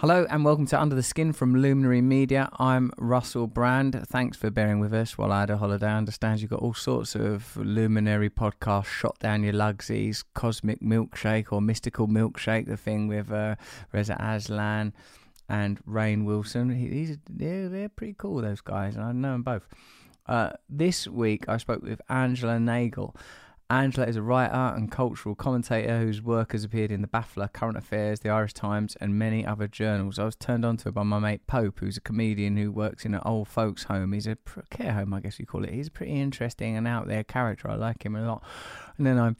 Hello and welcome to Under the Skin from Luminary Media. I'm Russell Brand. Thanks for bearing with us while I had a holiday. I understand you've got all sorts of Luminary podcasts shot down your lugsies, Cosmic Milkshake or Mystical Milkshake, the thing with uh, Reza Aslan and Rainn Wilson. He's, they're, they're pretty cool, those guys, and I know them both. Uh, this week I spoke with Angela Nagle. Angela is a writer and cultural commentator whose work has appeared in The Baffler, Current Affairs, The Irish Times, and many other journals. I was turned on to her by my mate Pope, who's a comedian who works in an old folks' home. He's a care home, I guess you call it. He's a pretty interesting and out there character. I like him a lot. And then I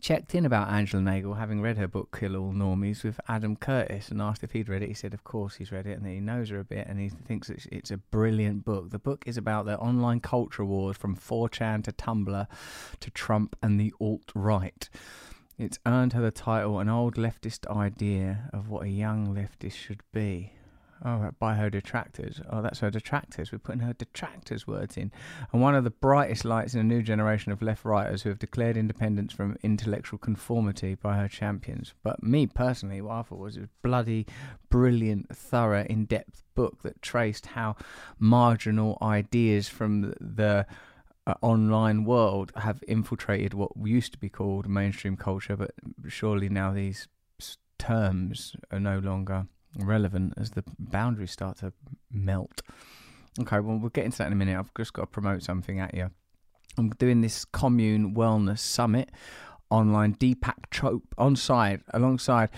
checked in about Angela Nagle, having read her book Kill All Normies with Adam Curtis, and asked if he'd read it. He said, of course, he's read it, and he knows her a bit, and he thinks it's, it's a brilliant book. The book is about the online culture wars from 4chan to Tumblr to Trump and the alt right. It's earned her the title An Old Leftist Idea of What a Young Leftist Should Be. Oh, by her detractors. Oh, that's her detractors. We're putting her detractors words in. And one of the brightest lights in a new generation of left writers who have declared independence from intellectual conformity by her champions. But me personally, what I thought was a bloody brilliant, thorough, in depth book that traced how marginal ideas from the, uh, online world have infiltrated what used to be called mainstream culture, but surely now these terms are no longer relevant as the boundaries start to melt. Okay, well, we'll get into that in a minute. I've just got to promote something at you. I'm doing this commune wellness summit online. Deepak Chopra on side alongside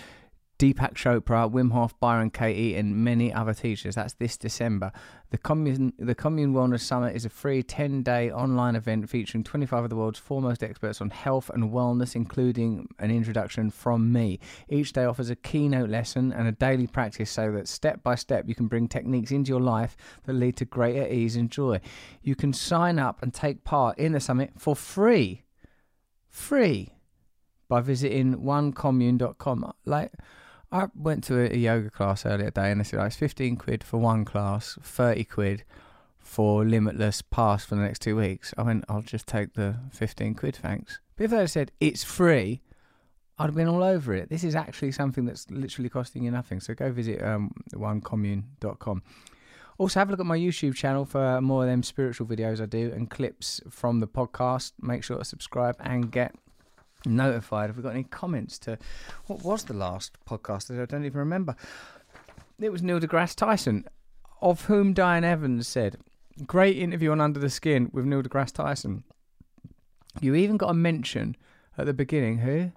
Deepak Chopra, Wim Hof, Byron Katie, and many other teachers. That's this December. The Commune, the Commune Wellness Summit is a free 10 day online event featuring 25 of the world's foremost experts on health and wellness, including an introduction from me. Each day offers a keynote lesson and a daily practice so that step by step you can bring techniques into your life that lead to greater ease and joy. You can sign up and take part in the summit for free. Free. By visiting onecommune.com. Like, I went to a, yoga class earlier today and they said oh, it's 15 quid for one class, 30 quid for limitless pass for the next two weeks. I went, I'll just take the 15 quid, thanks. But if they had said it's free, I'd have been all over it. This is actually something that's literally costing you nothing. So go visit um, onecommune.com. Also, have a look at my YouTube channel for more of them spiritual videos I do and clips from the podcast. Make sure to subscribe and get notified if we've got any comments to what was the last podcast that I don't even remember. It was Neil deGrasse Tyson, of whom Diane Evans said, Great interview on Under the Skin with Neil deGrasse Tyson. You even got a mention at the beginning, who?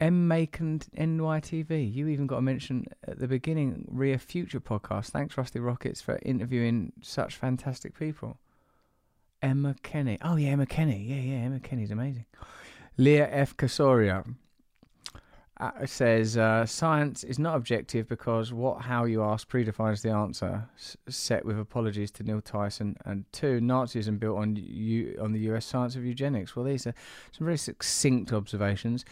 M Macon NYTV. You even got a mention at the beginning, Ria Future podcast. Thanks, Rusty Rockets, for interviewing such fantastic people. Emma Kenny. Oh, yeah, Emma Kenny. Yeah, yeah, Emma Kenny's amazing. Leah F. Casoria uh, says uh, science is not objective because what, how you ask predefines the answer. S- set with apologies to Neil Tyson and two Nazism built on you on the U.S. science of eugenics. Well, these are some very succinct observations.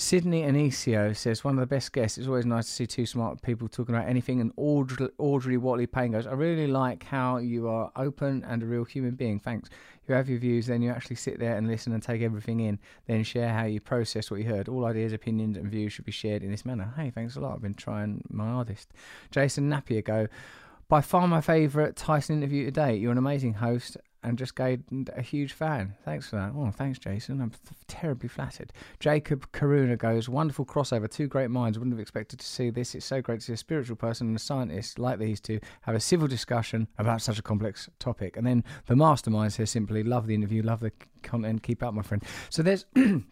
Sydney Anicio says one of the best guests. It's always nice to see two smart people talking about anything. And Audrey, Audrey Watley Payne goes, I really like how you are open and a real human being. Thanks. You have your views, then you actually sit there and listen and take everything in, then share how you process what you heard. All ideas, opinions, and views should be shared in this manner. Hey, thanks a lot. I've been trying my hardest. Jason Napier go, by far my favourite Tyson interview today. You're an amazing host and just gave a huge fan. Thanks for that. Oh, thanks, Jason. I'm terribly flattered. Jacob Karuna goes, wonderful crossover. Two great minds. Wouldn't have expected to see this. It's so great to see a spiritual person and a scientist like these two have a civil discussion about such a complex topic. And then the mastermind says simply, love the interview, love the content, keep up, my friend. So there's.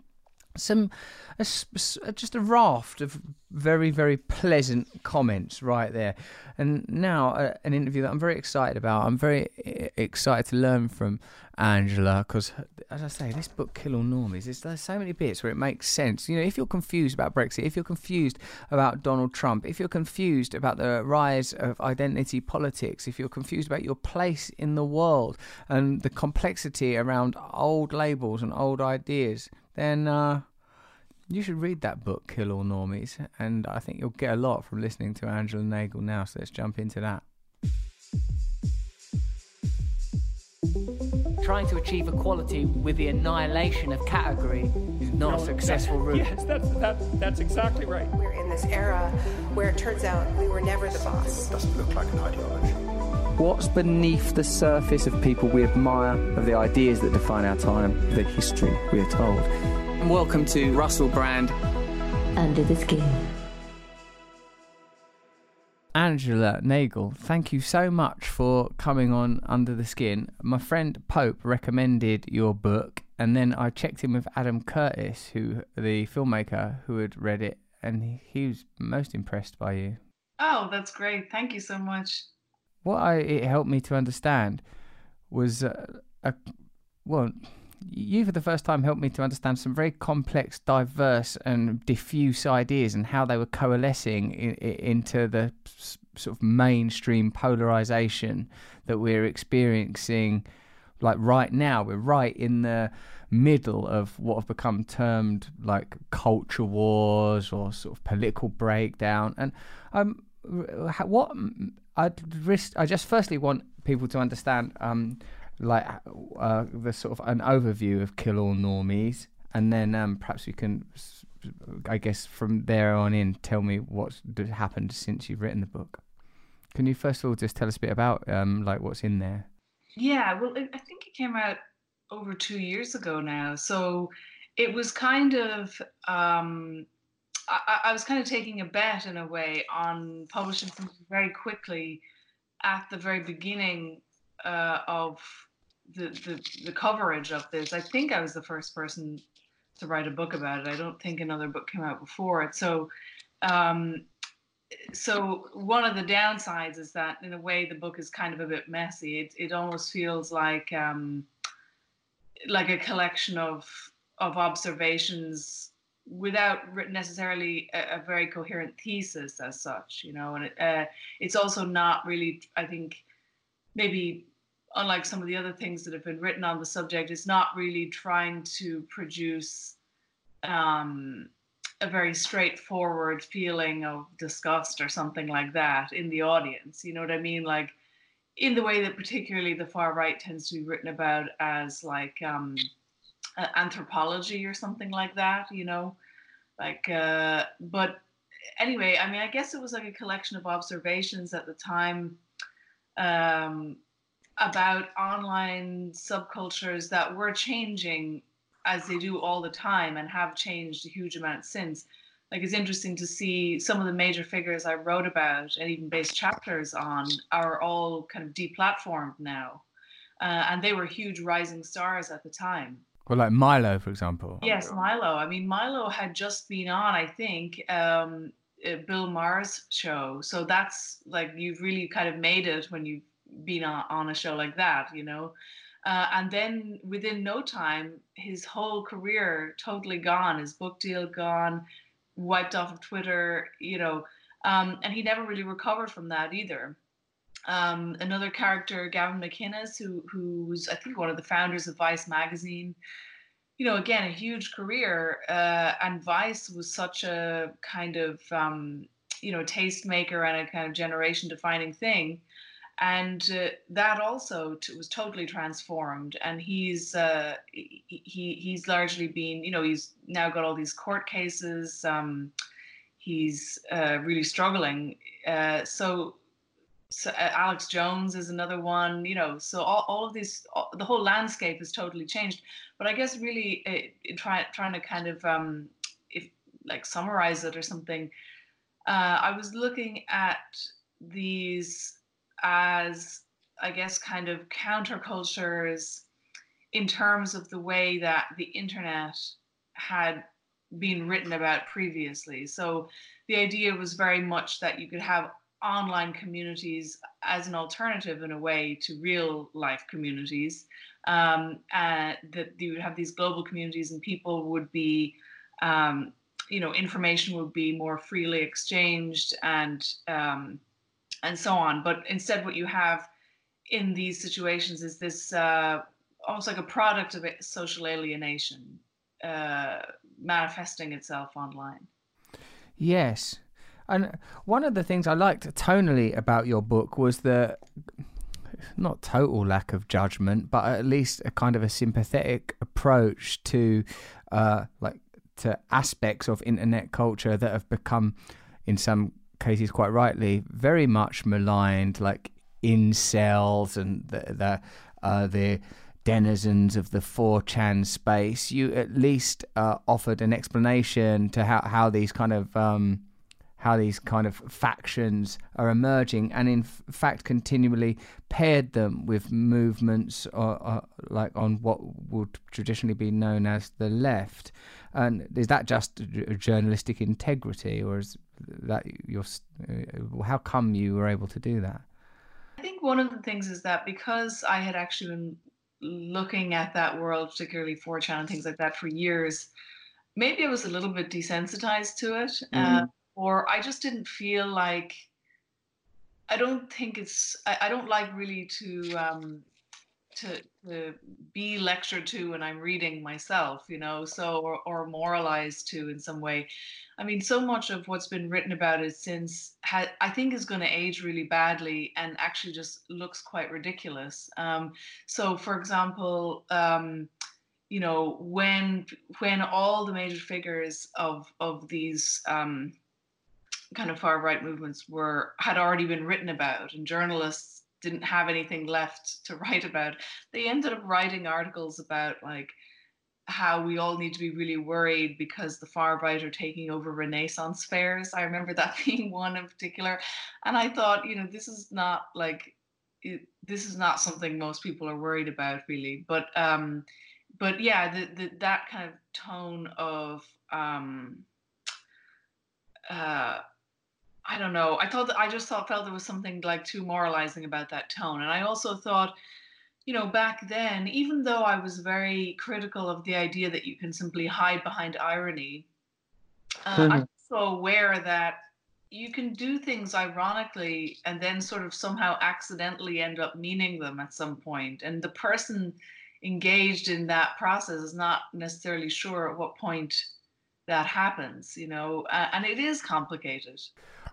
some a, just a raft of very very pleasant comments right there. And now uh, an interview that i'm very excited about. I'm very excited to learn from angela because as i say this book kill all normies there's, there's so many bits where it makes sense. You know if you're confused about brexit if you're confused about donald trump if you're confused about the rise of identity politics if you're confused about your place in the world and the complexity around old labels and old ideas then uh, you should read that book, Kill All Normies, and I think you'll get a lot from listening to Angela Nagle now. So let's jump into that. Trying to achieve equality with the annihilation of category is not no, a successful that, route. Yes, that's, that, that's exactly right. We're in this era where it turns out we were never the boss. It doesn't look like an ideology. What's beneath the surface of people we admire, of the ideas that define our time, the history we are told? Welcome to Russell Brand. Under the Skin. Angela Nagle, thank you so much for coming on Under the Skin. My friend Pope recommended your book, and then I checked in with Adam Curtis, who the filmmaker who had read it, and he, he was most impressed by you. Oh, that's great! Thank you so much. What I, it helped me to understand was uh, a well, you for the first time helped me to understand some very complex, diverse, and diffuse ideas and how they were coalescing in, in, into the sort of mainstream polarization that we're experiencing. Like right now, we're right in the middle of what have become termed like culture wars or sort of political breakdown. And um, what I risk, I just firstly want people to understand um like uh, the sort of an overview of Kill All Normies, and then um, perhaps we can, I guess, from there on in, tell me what's happened since you've written the book. Can you first of all just tell us a bit about um, like what's in there? Yeah, well, I think it came out over two years ago now, so it was kind of. Um, I, I was kind of taking a bet in a way on publishing something very quickly at the very beginning uh, of the, the the coverage of this. I think I was the first person to write a book about it. I don't think another book came out before it. So, um, so one of the downsides is that in a way the book is kind of a bit messy. It it almost feels like um, like a collection of of observations without necessarily a, a, very coherent thesis as such, you know. And it, uh, it's also not really, I think, maybe unlike some of the other things that have been written on the subject, is not really trying to produce um, a very straightforward feeling of disgust or something like that in the audience. You know what I mean? Like in the way that particularly the far right tends to be written about as like um, anthropology or something like that. You know, like uh, but anyway, I mean, I guess it was like a collection of observations at the time. Um, about online subcultures that were changing as they do all the time and have changed a huge amount since. Like it's interesting to see some of the major figures I wrote about and even based chapters on are all kind of deplatformed now. Uh, and they were huge rising stars at the time. Well, like Milo, for example. Yes, Milo. I mean, Milo had just been on, I think, um, Bill Maher's show. So that's like you've really kind of made it when you been on, on a show like that, you know. Uh, and then within no time, his whole career totally gone, his book deal gone, wiped off of Twitter, you know, um, and he never really recovered from that either. Um, another character, Gavin McInnes, who who's I think one of the founders of Vice magazine, you know, again a huge career, uh, and Vice was such a kind of um, you know tastemaker and a kind of generation defining thing and uh, that also t- was totally transformed and he's uh, he, he's largely been you know he's now got all these court cases um, he's uh, really struggling uh, so, so uh, alex jones is another one you know so all, all of these all, the whole landscape has totally changed. But i guess really it, it try, trying to kind of um, if like summarize it or something uh, i was looking at these as I guess kind of countercultures in terms of the way that the internet had been written about previously. So the idea was very much that you could have online communities as an alternative in a way to real life communities. Um, that you would have these global communities and people would be, um, you know, information would be more freely exchanged and um, and so on. But instead, what you have in these situations is this uh, almost like a product of social alienation uh, manifesting itself online. Yes. And one of the things I liked tonally about your book was the not total lack of judgment, but at least a kind of a sympathetic approach to uh, like to aspects of internet culture that have become in some cases quite rightly, very much maligned, like incels and the the, uh, the denizens of the 4chan space, you at least uh, offered an explanation to how, how these kind of um, how these kind of factions are emerging, and in f- fact continually paired them with movements or, uh, like on what would traditionally be known as the left. And is that just journalistic integrity, or is that your? Uh, how come you were able to do that? I think one of the things is that because I had actually been looking at that world, particularly 4chan and things like that, for years, maybe I was a little bit desensitized to it, mm. uh, or I just didn't feel like. I don't think it's. I, I don't like really to um, to, to be lectured to when I'm reading myself, you know, so or, or moralized to in some way. I mean, so much of what's been written about it since ha- I think is going to age really badly and actually just looks quite ridiculous. Um, so, for example, um, you know, when when all the major figures of of these um, kind of far right movements were had already been written about, and journalists didn't have anything left to write about, they ended up writing articles about like how we all need to be really worried because the far right are taking over Renaissance fairs. I remember that being one in particular. And I thought, you know, this is not like, it, this is not something most people are worried about really. But, um, but yeah, the, the, that kind of tone of, um, uh, I don't know. I thought that I just thought felt there was something like too moralizing about that tone. And I also thought, you know, back then, even though I was very critical of the idea that you can simply hide behind irony, uh, mm-hmm. I'm also aware that you can do things ironically and then sort of somehow accidentally end up meaning them at some point. And the person engaged in that process is not necessarily sure at what point that happens, you know, uh, and it is complicated.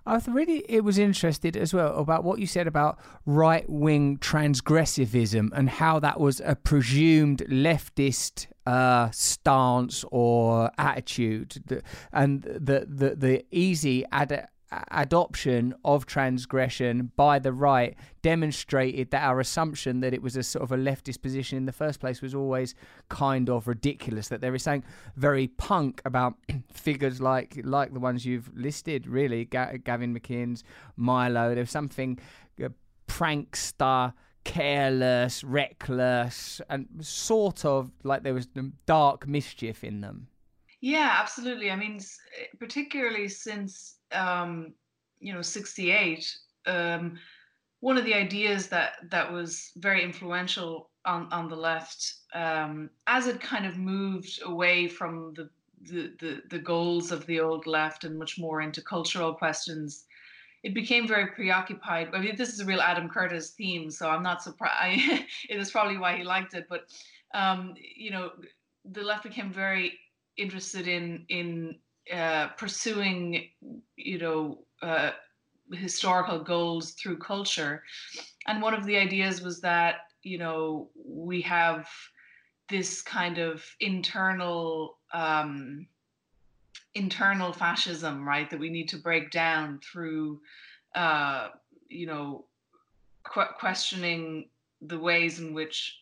I really it was interested as well about what you said about right wing transgressivism and how that was a presumed leftist uh, stance or attitude, and the the the easy ad- adoption of transgression by the right demonstrated that our assumption that it was a sort of a leftist position in the first place was always kind of ridiculous that there is something very punk about figures like like the ones you've listed really. Gavin McInnes Milo there's something uh, prankster careless reckless and sort of like there was dark mischief in them. Yeah absolutely. I mean particularly since um, you know 68 um, one of the ideas that that was very influential on on the left um, as it kind of moved away from the, the the the goals of the old left and much more into cultural questions it became very preoccupied. I mean this is a real adam curtis theme so i'm not surprised it is probably why he liked it but um, you know the left became very interested in in uh, pursuing, you know, uh, historical goals through culture. And one of the ideas was that, you know, we have this kind of internal um, internal fascism, right? That we need to break down through, uh, you know, qu- questioning the ways in which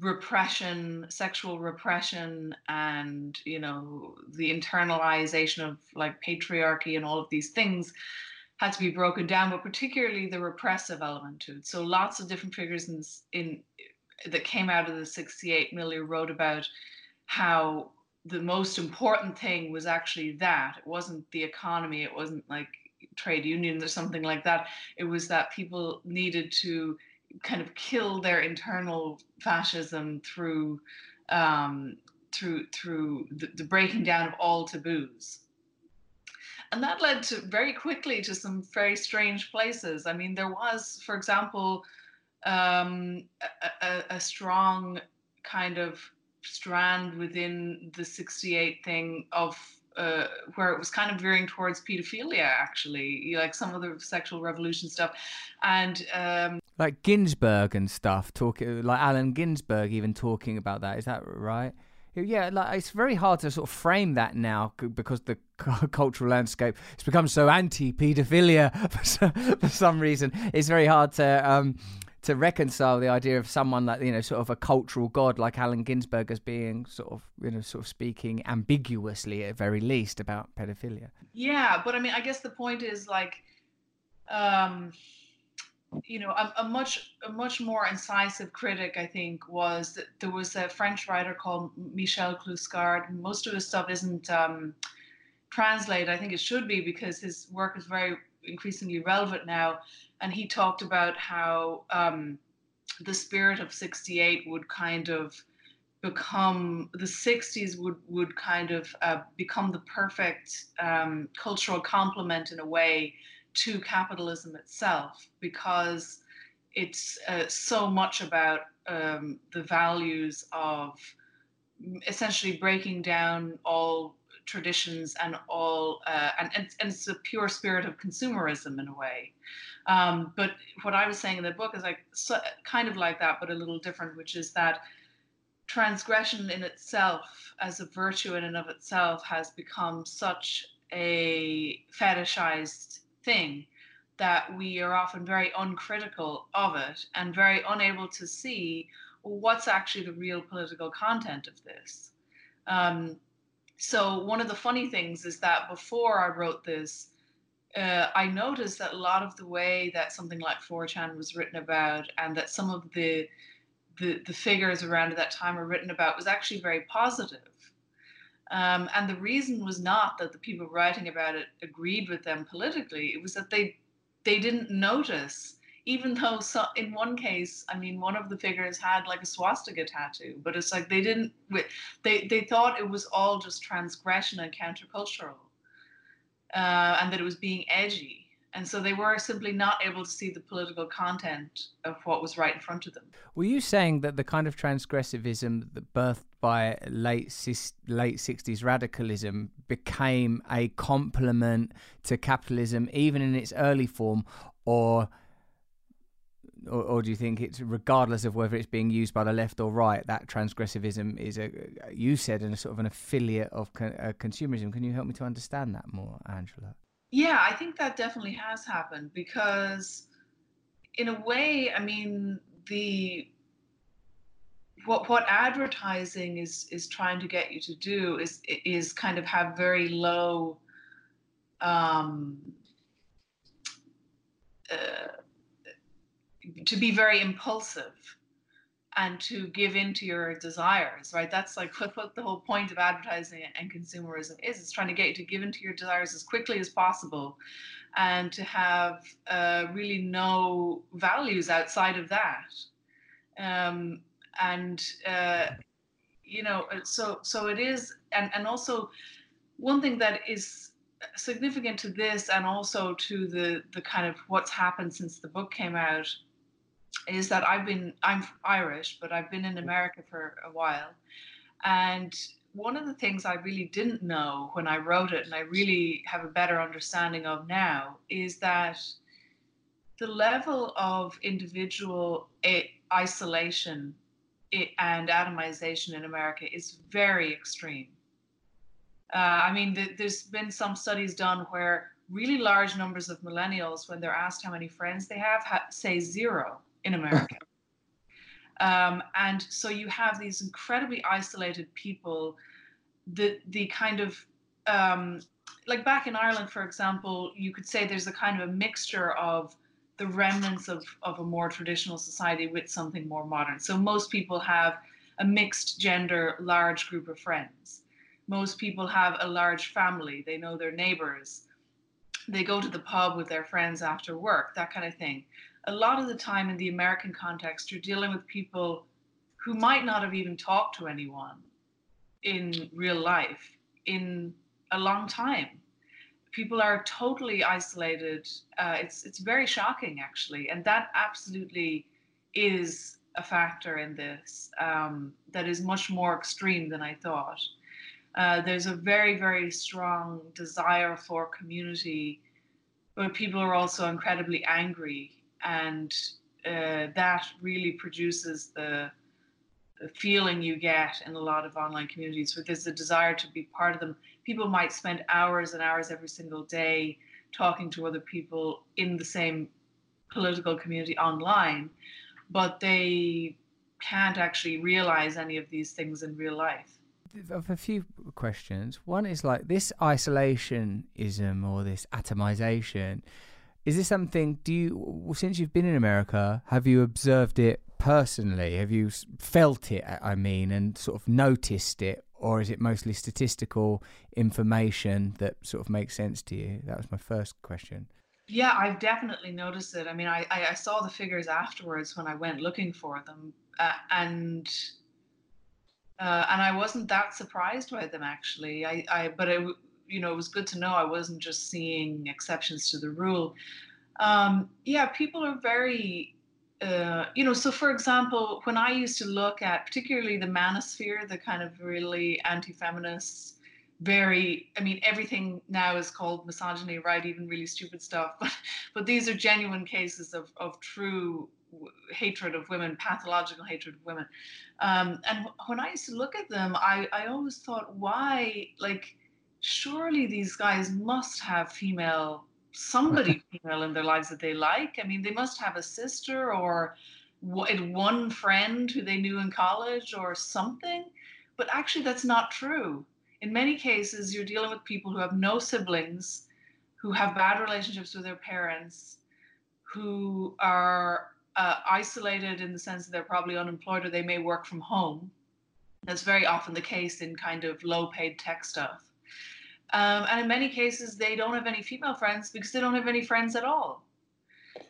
repression sexual repression and you know the internalization of like patriarchy and all of these things had to be broken down but particularly the repressive element to it. So lots of different figures in, in that came out of the 68 milieu wrote about how the most important thing was actually that. It wasn't the economy it wasn't like trade unions or something like that. It was that people needed to kind of kill their internal fascism through um, through through the, the, breaking down of all taboos. And that led to very quickly to some very strange places. I mean, there was, for example, um, a, a, a strong kind of strand within the 68 thing of uh, where it was kind of veering towards pedophilia, actually, like some of the sexual revolution stuff, and um, like Ginsberg and stuff. Talking like Allen Ginsberg, even talking about that. Is that right? yeah, like it's very hard to sort of frame that now because the cultural landscape has become so anti-pedophilia for, for some reason. It's very hard to um, to reconcile the idea of someone like you know sort of a cultural god like Allen Ginsberg as being sort of you know sort of speaking ambiguously at very least about pedophilia. Yeah, but I mean, I guess the point is like, um, you know, a, a, much a much more incisive critic, I think, was that there was a French writer called Michel Clouscard. Most of his stuff isn't um, translated. I think it should be because his work is very increasingly relevant now. And he talked about how um, the spirit of '68 would kind of become the 60s would would kind of uh, become the perfect um, cultural complement in a way to capitalism itself because it's uh, so much about um, the values of essentially breaking down all traditions and all uh, and, and, and it's a pure spirit of consumerism in a way. Um, but what i was saying in the book is like so, kind of like that but a little different which is that transgression in itself as a virtue in and of itself has become such a fetishized thing that we are often very uncritical of it and very unable to see what's actually the real political content of this. Um, so, one of the funny things is that before I wrote this, uh, I noticed that a lot of the way that something like 4chan was written about and that some of the, the, the figures around at that time were written about was actually very positive. Um, and the reason was not that the people writing about it agreed with them politically. It was that they they didn't notice, even though so, in one case, I mean, one of the figures had like a swastika tattoo, but it's like they didn't. They they thought it was all just transgression and countercultural, uh, and that it was being edgy and so they were simply not able to see the political content of what was right in front of them. Were you saying that the kind of transgressivism that birthed by late late sixties radicalism became a complement to capitalism, even in its early form, or, or? Or, do you think it's regardless of whether it's being used by the left or right, that transgressivism is a you said in a sort of an affiliate of uh, consumerism? Can you help me to understand that more, Angela? Yeah, I think that definitely has happened because, in a way, I mean, the what what advertising is is trying to get you to do is is kind of have very low um, uh, to be very impulsive and to give in to your desires, right? That's like what, what the whole point of advertising and consumerism is. It's trying to get you to give in to your desires as quickly as possible and to have uh, really no values outside of that. Um, and, uh, you know, uh, so, so it is, and, and also one thing that is significant to this and also to the, the kind of what's happened since the book came out is that I've been I'm Irish, but I've been in America for a while, and one of the things I really didn't know when I wrote it, and I really have a better understanding of now, is that the level of individual isolation and atomization in America is very extreme. Uh, I mean, there's been some studies done where really large numbers of millennials, when they're asked how many friends they have, ha- say zero in America. Um, and so you have these incredibly isolated people. The the kind of um, like back in Ireland, for example, you could say there's a kind of a mixture of the remnants of, of a more traditional society with something more modern. So most people have a mixed gender, large group of friends. Most people have a large family. They know their neighbors. They go to the pub with their friends after work, that kind of thing a lot of the time in the American context, you're dealing with people who might not have even talked to anyone in real life in a long time. People are totally isolated. Uh, it's it's very shocking, actually, and that absolutely is a factor in this um, that is much more extreme than I thought. Uh, there's a very very strong desire for community, but people are also incredibly angry and uh, that really produces the feeling you get in a lot of online communities where there's a desire to be part of them. People might spend hours and hours every single day talking to other people in the same political community online, but they can't actually realize any of these things in real life. Of a few questions. One is like this isolationism or this atomization. Is this something? Do you, since you've been in America, have you observed it personally? Have you felt it? I mean, and sort of noticed it, or is it mostly statistical information that sort of makes sense to you? That was my first question. Yeah, I've definitely noticed it. I mean, I, I saw the figures afterwards when I went looking for them, uh, and uh, and I wasn't that surprised by them actually. I, I but it you know it was good to know I wasn't just seeing exceptions to the rule. Um, yeah, people are very uh, you know, so for example, when I used to look at particularly the manosphere, the kind of really anti-feminist, very, I mean, everything now is called misogyny, right? Even really stupid stuff, but but these are genuine cases of of true hatred of women, pathological hatred of women. Um, and when I used to look at them, I I always thought, why, like, surely these guys must have female somebody female in their lives that they like. I mean, they must have a sister or one friend who they knew in college or something. But actually, that's not true. In many cases, you're dealing with people who have no siblings, who have bad relationships with their parents, who are uh, isolated in the sense that they're probably unemployed or they may work from home. That's very often the case in kind of low paid tech stuff. Um, and in many cases, they don't have any female friends because they don't have any friends at all.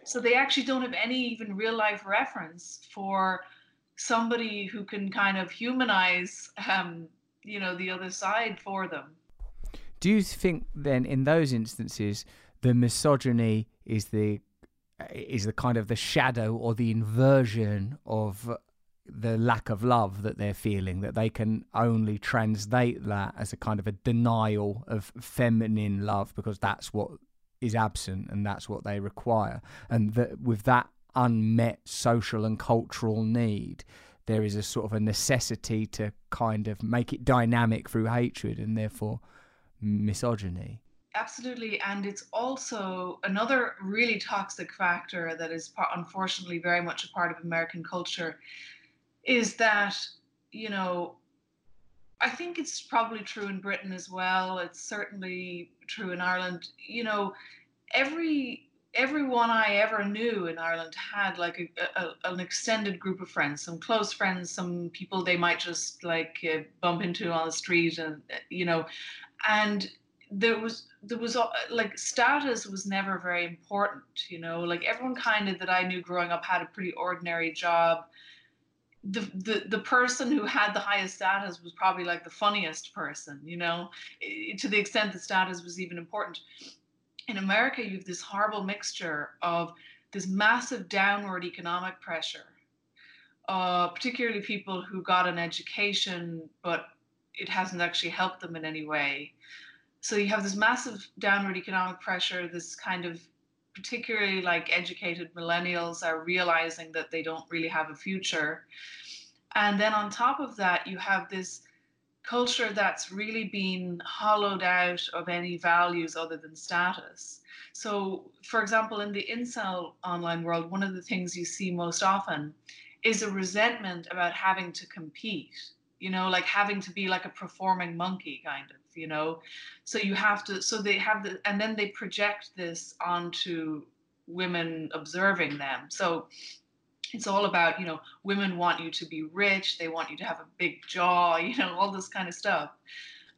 So they actually don't have any even real life reference for somebody who can kind of humanize, um, you know, the other side for them. Do you think then, in those instances, the misogyny is the is the kind of the shadow or the inversion of the lack of love that they're feeling that they can only translate that as a kind of a denial of feminine love because that's what is absent and that's what they require. And that with that unmet social and cultural need there is a sort of a necessity to kind of make it dynamic through hatred and therefore misogyny. Absolutely. And it's also another really toxic factor that is unfortunately very much a part of american culture is that you know I think it's probably true in Britain as well. It's certainly true in Ireland. You know, every everyone I ever knew in Ireland had like a, a, an extended group of friends, some close friends, some people they might just like uh, bump into on the street, and you know, and there was there was uh, like status was never very important. You know, like everyone kind of that I knew growing up had a pretty ordinary job the, the the person who had the highest status was probably like the funniest person, you know, to the extent that status was even important. In America, you have this horrible mixture of this massive downward economic pressure, uh, particularly people who got an education, but it hasn't actually helped them in any way. So you have this massive downward economic pressure, this kind of particularly like educated millennials are realizing that they don't really have a future. And then on top of that, you have this culture that's really been hollowed out of any values other than status. So, for example, in the incel online world, one of the things you see most often is a resentment about having to compete, you know, like having to be like a performing monkey, kind of you know? So you have to so they have the and then they project this onto women observing them. So it's all about you know women want you to be rich they want you to have a big jaw you know all this kind of stuff.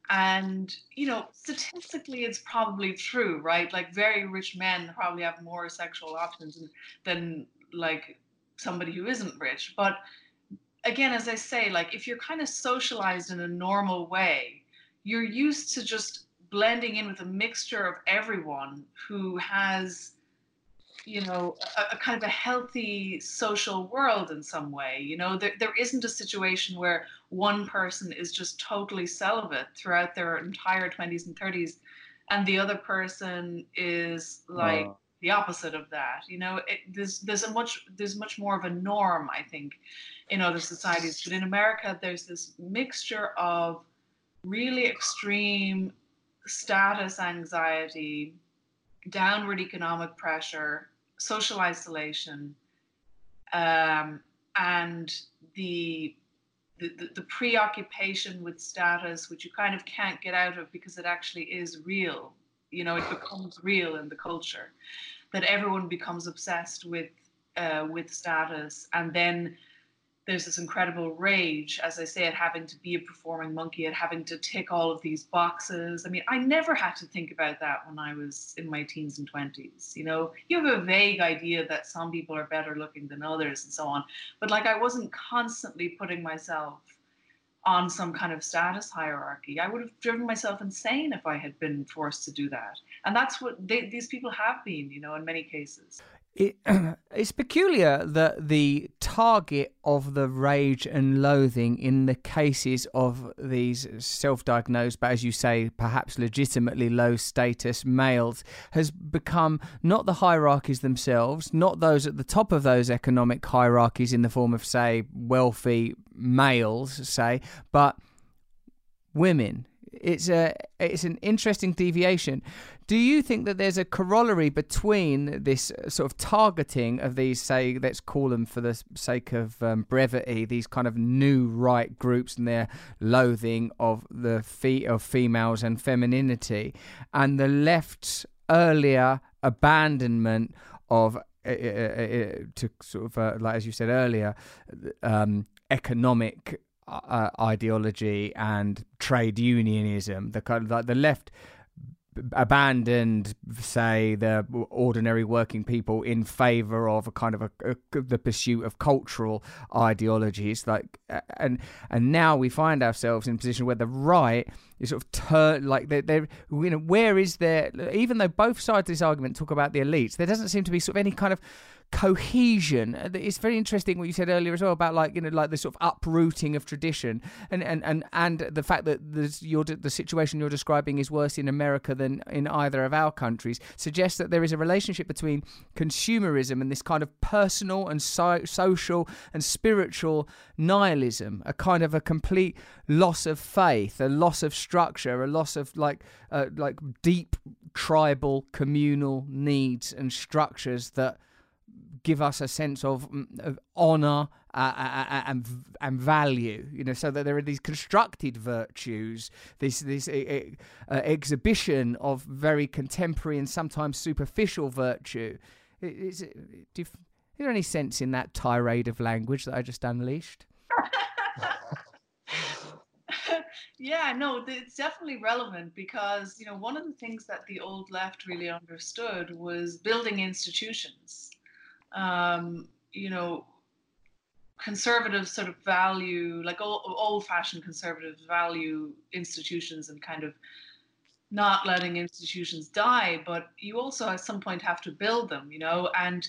And you know statistically it's probably true right? Like very rich men probably have more sexual options than like somebody who isn't rich. But again as i say like if you're kind of socialized in a normal way you're used to just blending in with a mixture of everyone who has you know a, a, kind of a healthy social world in some way you know there, there isn't a situation where one person is just totally celibate throughout their entire 20s and 30s and the other person is like the opposite of that. You know, it, there's there's a much there's much more of a norm, I think, in other societies. But in America, there's this mixture of really extreme status anxiety, downward economic pressure, social isolation, um, and the, the the preoccupation with status, which you kind of can't get out of because it actually is real. You know, it becomes real in the culture that everyone becomes obsessed with uh, with status, and then there's this incredible rage, as I say, at having to be a performing monkey, at having to tick all of these boxes. I mean, I never had to think about that when I was in my teens and 20s. You know, you have a vague idea that some people are better looking than others and so on. But like, I wasn't constantly putting myself on some kind of status hierarchy. I would have driven myself insane if I had been forced to do that. And that's what they, these people have been, you know, in many cases it, it's peculiar that the target of the rage and loathing in the cases of these self-diagnosed but as you say perhaps legitimately low status males has become not the hierarchies themselves not those at the top of those economic hierarchies in the form of say wealthy males say but women it's a it's an interesting deviation. Do you think that there's a corollary between this sort of targeting of these, say, let's call them for the sake of um, brevity, these kind of new right groups and their loathing of the fe- of females and femininity, and the left's earlier abandonment of uh, uh, uh, to sort of uh, like as you said earlier, um, economic uh, ideology and trade unionism. The kind of like the left abandoned, say, the ordinary working people in favor of a kind of a, a, the pursuit of cultural ideologies. Like, and and now we find ourselves in a position where the right is sort of turn like they they you know where is there even though both sides of this argument talk about the elites, there doesn't seem to be sort of any kind of cohesion. Uh, it's very interesting what you said earlier as well about like you know like the sort of uprooting of tradition and and and, and the fact that your the situation you're describing is worse in America than in either of our countries suggests that there is a relationship between consumerism and this kind of personal and so, social and spiritual nihilism, a kind of a complete loss of faith, a loss of structure, a loss of like uh, like deep tribal communal needs and structures that give us a sense of, mm, of honor uh, uh, uh, uh, and and value. You know, so that there are these constructed virtues, this this uh, exhibition of very contemporary and sometimes superficial virtue. Is, you, is there any sense in that tirade of language that I just unleashed? yeah, no, it's definitely relevant because you know one of the things that the old left really understood was building institutions um, you know, conservative sort of value, like old, old-fashioned conservative value institutions and kind of not letting institutions die. But you also at some point have to build them, you know, and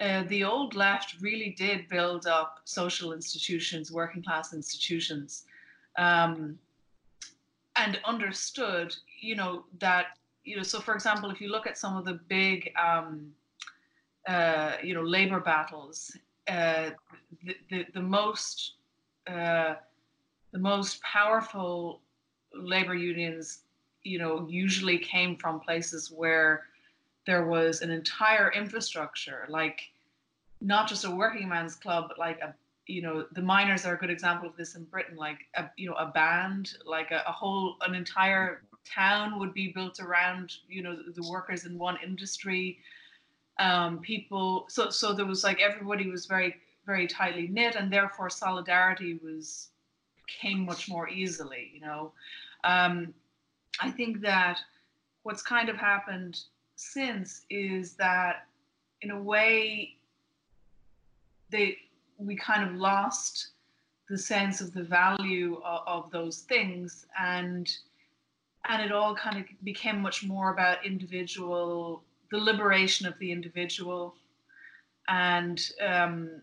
uh, the old left really did build up social institutions, working class institutions, um, and understood, you know, that you know. So, for example, if you look at some of the big um, uh, you know labor battles, uh, the, the, the most uh, the most powerful labor unions, you know, usually came from places where there was an entire infrastructure, like not just a working man's club, but like a you know the miners are a good example of this in Britain, like a you know a band, like a, a whole an entire town would be built around you know the workers in one industry um, people so so there was like everybody was very very tightly knit and therefore solidarity was came much more easily you know? Um, i think that what's kind of happened since is that in a way they we kind of lost the sense of the value of, of those things and and it all kind of became much more about individual the liberation of the individual and um,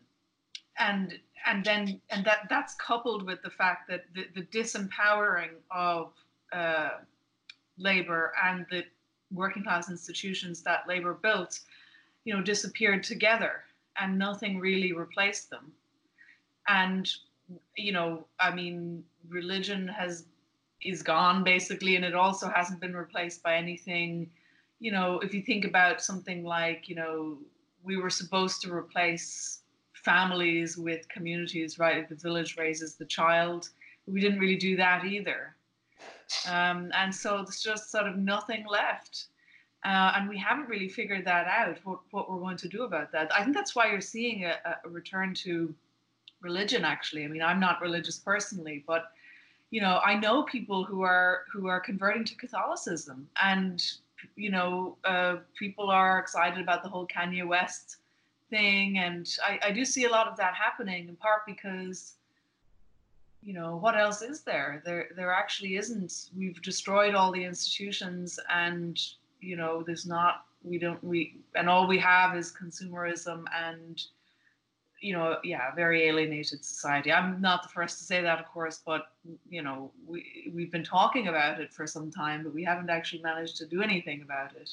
and and then and that that's coupled with the fact that the, the disempowering of uh, labor and the working class institutions that labor built you know disappeared together and nothing really replaced them. And you know i mean religion has is gone basically and it also hasn't been replaced by anything you know if you think about something like you know we were supposed to replace families with communities right? If the village raises the child. We didn't really do that either. Um, and so there's just sort of nothing left. Uh, and we haven't really figured that out what, what we're going to do about that. I think that's why you're seeing a, a return to religion actually. I mean i'm not religious personally but you know i know people who are who are converting to catholicism. And you know uh, people are excited about the whole kanye west thing and I, I do see a lot of that happening in part because you know what else is there? There there actually isn't. We've destroyed all the institutions and you know there's not we don't we and all we have is consumerism and you know yeah very alienated society. I'm not the first to say that of course but you know we we've been talking about it for some time but we haven't actually managed to do anything about it.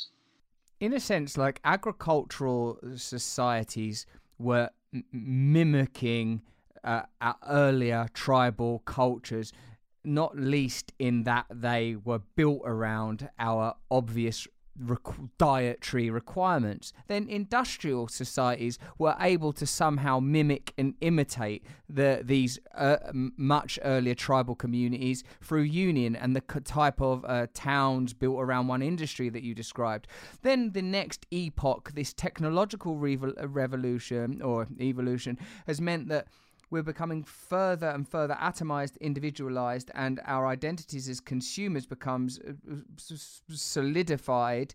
In a sense like agricultural societies were m- mimicking uh, earlier tribal cultures not least in that they were built around our obvious dietary requirements, then industrial societies were able to somehow mimic and imitate the these uh, much earlier tribal communities through union and the type of uh, towns built around one industry that you described. Then the next epoch, this technological revolution or evolution, has meant that we're becoming further and further atomized, individualized, and our identities as consumers becomes uh, solidified.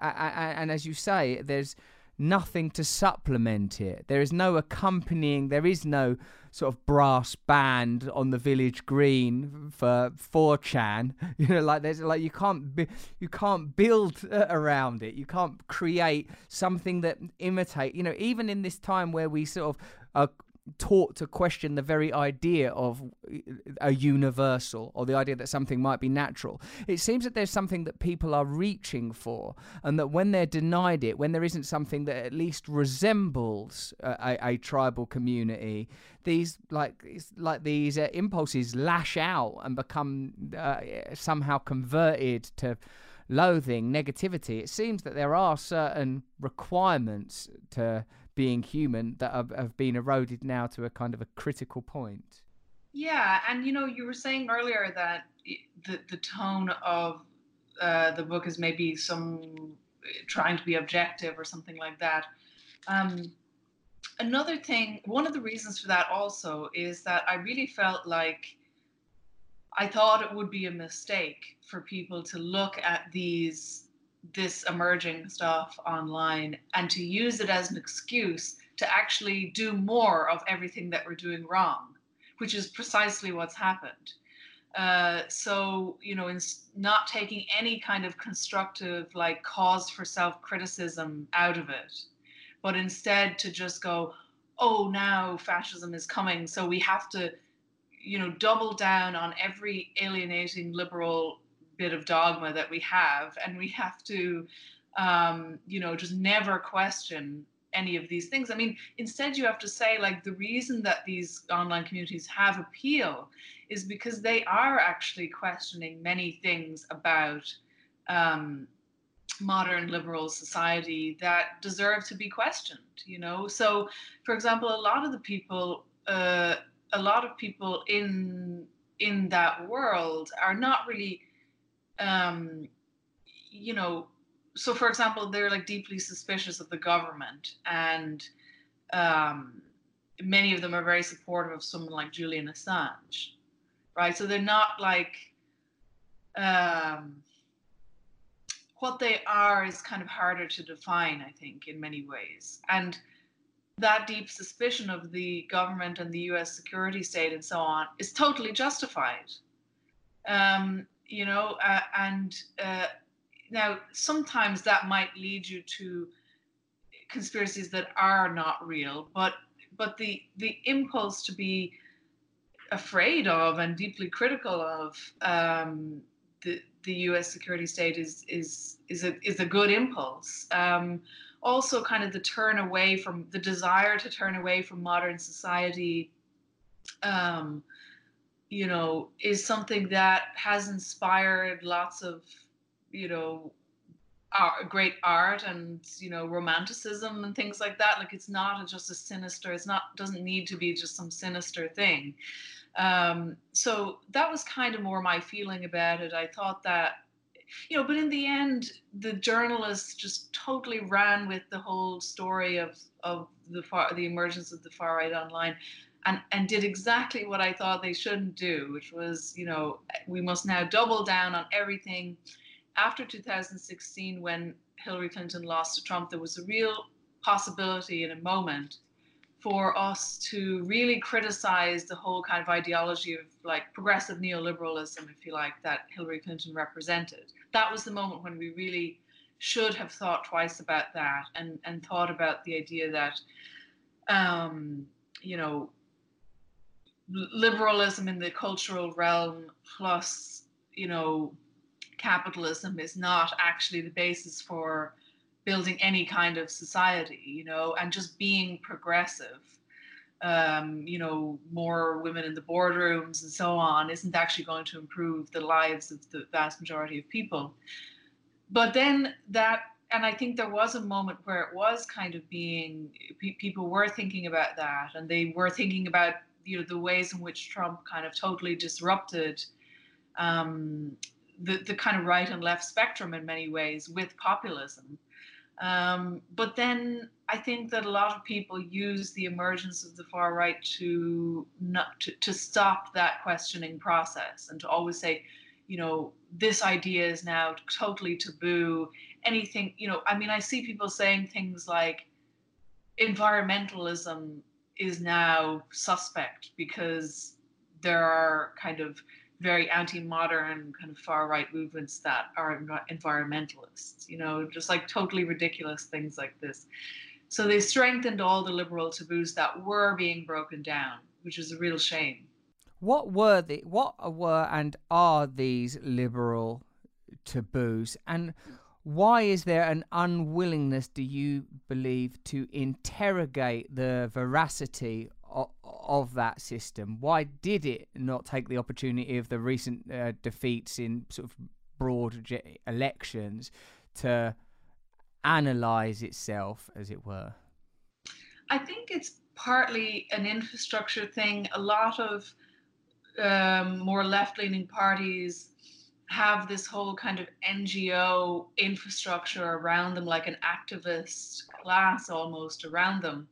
And as you say, there's nothing to supplement it. There is no accompanying. There is no sort of brass band on the village green for 4chan. You know, like there's like you can't be, you can't build around it. You can't create something that imitate. You know, even in this time where we sort of are taught to question the very idea of a universal or the idea that something might be natural. It seems that there's something that people are reaching for, and that when they're denied it, when there isn't something that at least resembles a, a, a tribal community, these like like these uh, impulses lash out and become uh, somehow converted to loathing, negativity. It seems that there are certain requirements to being human that have, have been eroded now to a kind of a critical point. Yeah, and you know, you were saying earlier that the the tone of uh, the book is maybe some trying to be objective or something like that. Um, another thing, one of the reasons for that also is that I really felt like I thought it would be a mistake for people to look at these this emerging stuff online and to use it as an excuse to actually do more of everything that we're doing wrong, which is precisely what's happened. Uh, so, you know, in not taking any kind of constructive, like, cause for self criticism out of it, but instead to just go, oh, now fascism is coming. So we have to, you know, double down on every alienating liberal bit of dogma that we have, and we have to, um, you know, just never question any of these things. I mean, instead, you have to say, like, the reason that these online communities have appeal is because they are actually questioning many things about um, modern liberal society that deserve to be questioned, you know? So, for example, a lot of the people, uh, a lot of people in in that world are not really um, you know, so for example, they're like deeply suspicious of the government, and um, many of them are very supportive of someone like Julian Assange, right? So they're not like um, what they are is kind of harder to define, I think, in many ways, and that deep suspicion of the government and the U.S. security state and so on is totally justified. Um, you know, uh, and uh, now sometimes that might lead you to conspiracies that are not real, but but the the impulse to be afraid of and deeply critical of um, the the U.S. security state is is is a is a good impulse. Um, also, kind of the turn away from the desire to turn away from modern society. Um, you know, is something that has inspired lots of, you know, art, great art and you know romanticism and things like that. Like it's not just a sinister. It's not doesn't need to be just some sinister thing. Um, so that was kind of more my feeling about it. I thought that, you know, but in the end, the journalists just totally ran with the whole story of of the far, the emergence of the far right online. And, and did exactly what I thought they shouldn't do, which was, you know, we must now double down on everything. After 2016, when Hillary Clinton lost to Trump, there was a real possibility in a moment for us to really criticize the whole kind of ideology of like progressive neoliberalism, if you like, that Hillary Clinton represented. That was the moment when we really should have thought twice about that and, and thought about the idea that, um, you know, liberalism in the cultural realm plus, you know, capitalism is not actually the basis for building any kind of society, you know, and just being progressive. Um, you know, more women in the boardrooms and so on isn't actually going to improve the lives of the vast majority of people. But then that, and I think there was a moment where it was kind of being, people were thinking about that, and they were thinking about, you know, the ways in which Trump kind of totally disrupted um, the, the kind of right and left spectrum in many ways with populism. Um, but then I think that a lot of people use the emergence of the far right to not to, to stop that questioning process and to always say, you know, this idea is now totally taboo. Anything, you know, I mean, I see people saying things like environmentalism is now suspect because there are kind of very anti-modern kind of far right movements that are environmentalists you know just like totally ridiculous things like this. So they strengthened all the liberal taboos that were being broken down which is a real shame. What were the what were and are these liberal taboos? And why is there an unwillingness do you believe to interrogate the veracity of, that system? Why did it not take the opportunity of the recent uh, defeats in sort of broad elections to analyze itself, as it were? I think it's partly an infrastructure thing. A lot of um, more left leaning parties have this whole kind of NGO infrastructure around them, like an activist class almost around them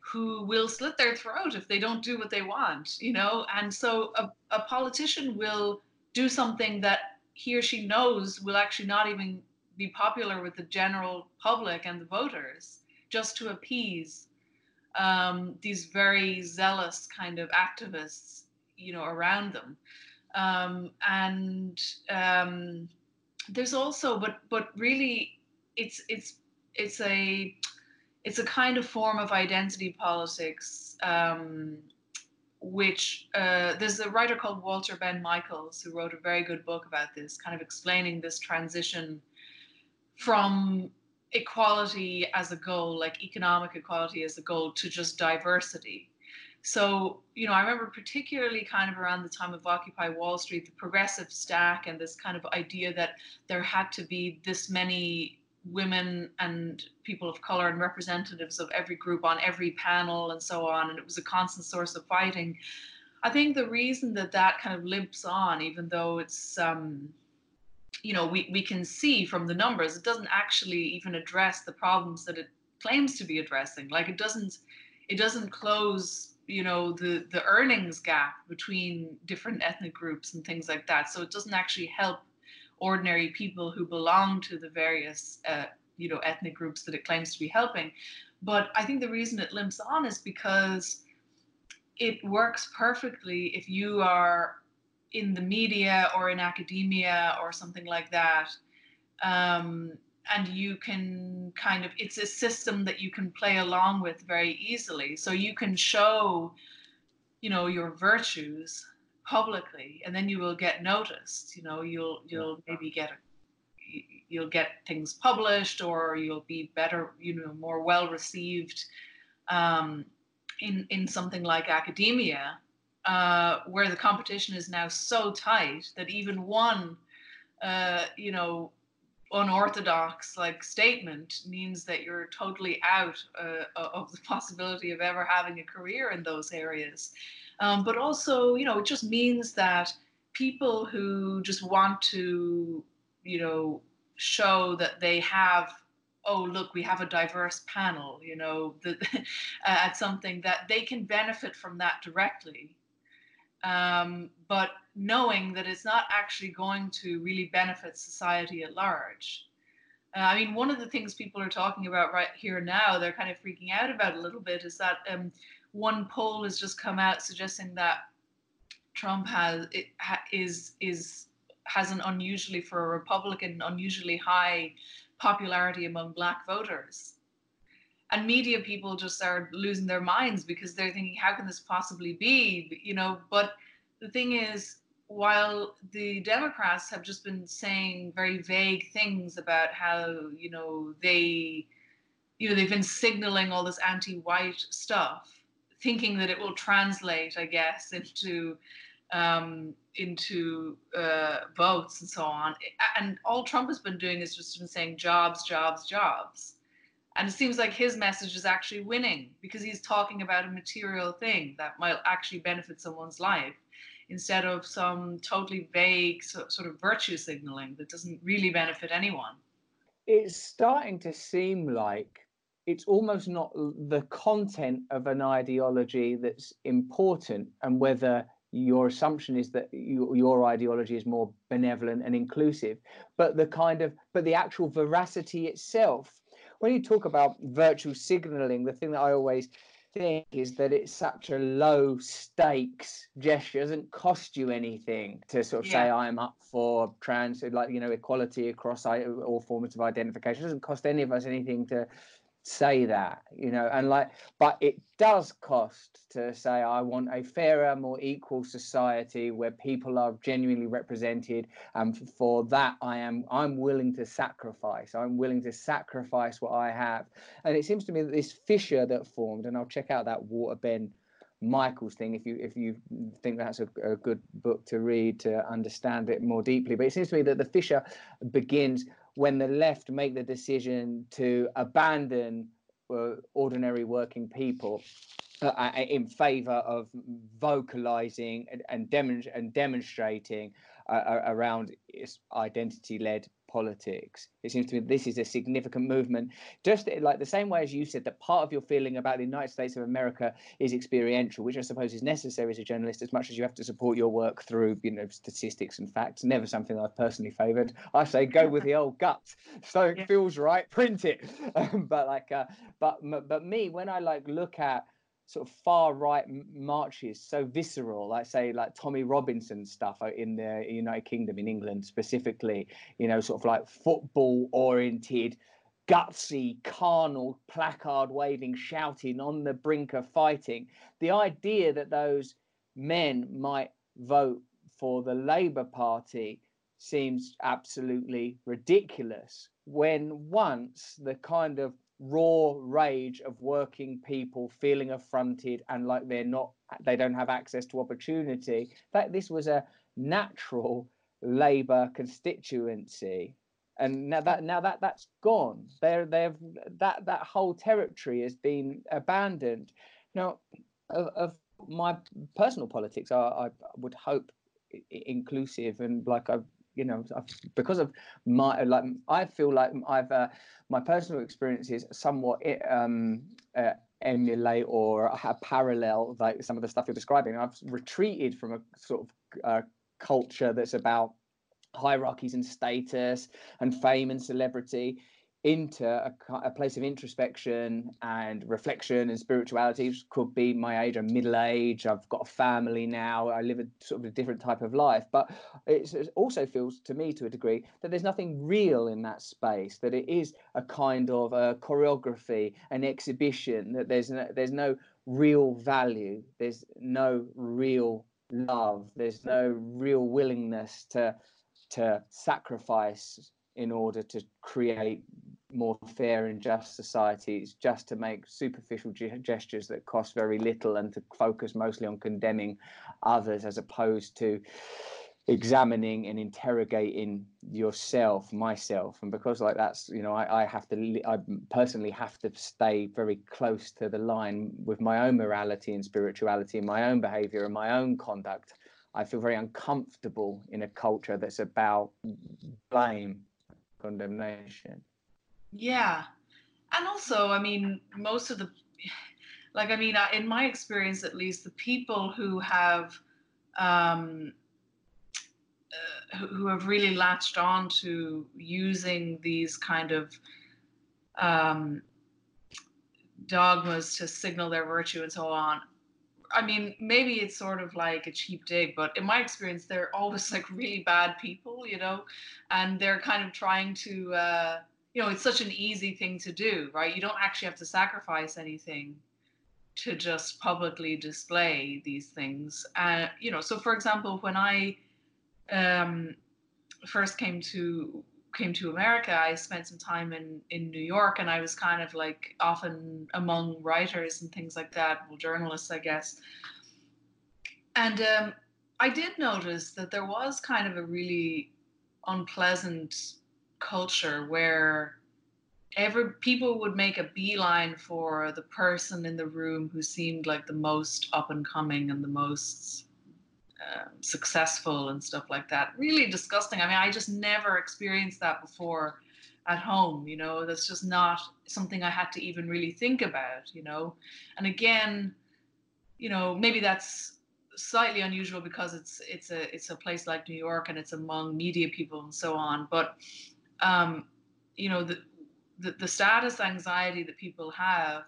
who will slit their throat if they don't do what they want, you know? And so a, a politician will do something that he or she knows will actually not even be popular with the general public and the voters just to appease um, these very zealous kind of activists, you know, around them. Um, and um, there's also, but but really, it's it's it's a it's a kind of form of identity politics, um, which uh, there's a writer called Walter Benn Michaels who wrote a very good book about this, kind of explaining this transition from equality as a goal, like economic equality as a goal, to just diversity. So, you know, I remember particularly kind of around the time of Occupy Wall Street, the progressive stack and this kind of idea that there had to be this many women and people of color and representatives of every group on every panel and so on and it was a constant source of fighting. I think the reason that that kind of limps on even though it's um, you know we, we can see from the numbers it doesn't actually even address the problems that it claims to be addressing. Like it doesn't it doesn't close you know the the earnings gap between different ethnic groups and things like that. So it doesn't actually help ordinary people who belong to the various uh, you know ethnic groups that it claims to be helping. But i think the reason it limps on is because it works perfectly if you are in the media or in academia or something like that. Um, and you can kind of it's a system that you can play along with very easily so you can show you know your virtues publicly, and then you will get noticed. You know, you'll you'll maybe get a, you'll get things published, or you'll be better, you know, more well received um, in in something like academia, uh, where the competition is now so tight that even one, uh, you know, unorthodox like statement means that you're totally out uh, of the possibility of ever having a career in those areas. Um, but also, you know, it just means that people who just want to, you know, show that they have oh look we have a diverse panel you know that, at something that they can benefit from that directly um, but knowing that it's not actually going to really benefit society at large. Uh, I mean, one of the things people are talking about right here now, they're kind of freaking out about a little bit, is that um, one poll has just come out suggesting that Trump has ha, is is has an unusually for a Republican unusually high popularity among Black voters and media people just are losing their minds because they're thinking how can this possibly be? You know but the thing is while the democrats have just been saying very vague things about how you know they you know they've been signaling all this anti-white stuff thinking that it will translate i guess into um, into uh, votes and so on. And all trump has been doing is just been saying jobs jobs jobs and it seems like his message is actually winning because he's talking about a material thing that might actually benefit someone's life instead of some totally vague sort of virtue signaling that doesn't really benefit anyone. It's starting to seem like it's almost not the content of an ideology that's important and whether your assumption is that you, your ideology is more benevolent and inclusive but the kind of but the actual veracity itself when you talk about virtual signaling, the thing that I always think is that it's such a low stakes gesture. It doesn't cost you anything to sort of yeah. say I'm up for trans, like you know, equality across all forms of identification. It doesn't cost any of us anything to say that you know and like but it does cost to say i want a fairer more equal society where people are genuinely represented and for that i am i'm willing to sacrifice i'm willing to sacrifice what i have and it seems to me that this fissure that formed and i'll check out that Walter Benn Michaels thing if you if you think that's a, a, good book to read to understand it more deeply. But it seems to me that the fissure begins when the left make the decision to abandon uh, ordinary working people uh, in favor of vocalizing and, and, demonstrating and demonstrating uh, around identity led politics. It seems to me this is a significant movement, just like the same way as you said that part of your feeling about the United States of America is experiential, which I suppose is necessary as a journalist, as much as you have to support your work through, you know, statistics and facts. Never something I've personally favoured. I say go with the old gut. So it yeah. feels right, print it. but like, uh, but but me when I like look at sort of far right marches so visceral like say like tommy robinson stuff uh, in the united kingdom in england specifically you know sort of like football oriented gutsy carnal placard waving shouting on the brink of fighting. The idea that those men might vote for the labour party seems absolutely ridiculous when once the kind of raw rage of working people feeling affronted and like they're not they don't have access to opportunity that this was a natural labor constituency. And now that now that that's gone. There they've that that whole territory has been abandoned. Now of, of my personal politics I, I would hope inclusive and like I've you know because of my like i feel like i've uh, my personal experiences somewhat um uh, emulate or have parallel like some of the stuff you're describing. I've retreated from a sort of uh, culture that's about hierarchies and status and fame and celebrity into a, a, place of introspection and reflection and spirituality which could be my age i'm middle age i've got a family now i live a sort of a different type of life but it also feels to me to a degree that there's nothing real in that space that it is a kind of a choreography an exhibition that there's no, there's no real value there's no real love. There's no real willingness to to sacrifice in order to create more fair and just societies just to make superficial gestures that cost very little and to focus mostly on condemning others as opposed to examining and interrogating yourself myself. And because like that's you know I, I have to i personally have to stay very close to the line with my own morality and spirituality and my own behavior and my own conduct. I feel very uncomfortable in a culture that's about blame condemnation yeah and also i mean most of the like i mean in my experience at least the people who have um who have really latched on to using these kind of um, dogmas to signal their virtue and so on. I mean, maybe it's sort of like a cheap dig, but in my experience, they're always like really bad people, you know, and they're kind of trying to, uh, you know, it's such an easy thing to do, right? You don't actually have to sacrifice anything to just publicly display these things. Uh, you know, so for example, when I um, first came to came to America, I spent some time in in New York, and I was kind of like often among writers and things like that, well, journalists, I guess. And um, I did notice that there was kind of a really unpleasant culture where every people would make a beeline for the person in the room who seemed like the most up and coming and the most um, successful and stuff like that. Really disgusting. I mean, I just never experienced that before at home. You know, that's just not something I had to even really think about. You know, and again, you know, maybe that's slightly unusual because it's it's a it's a place like New York and it's among media people and so on. But um, you know, the, the the status anxiety that people have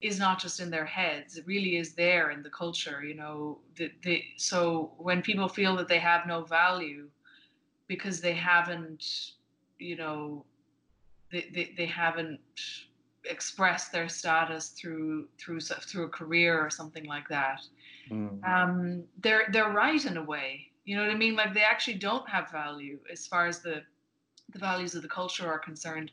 is not just in their heads it really is there in the culture you know the, the, so when people feel that they have no value because they haven't you know they, they, they haven't expressed their status through through through a career or something like that mm. um, they're they're right in a way you know what i mean like they actually don't have value as far as the the values of the culture are concerned.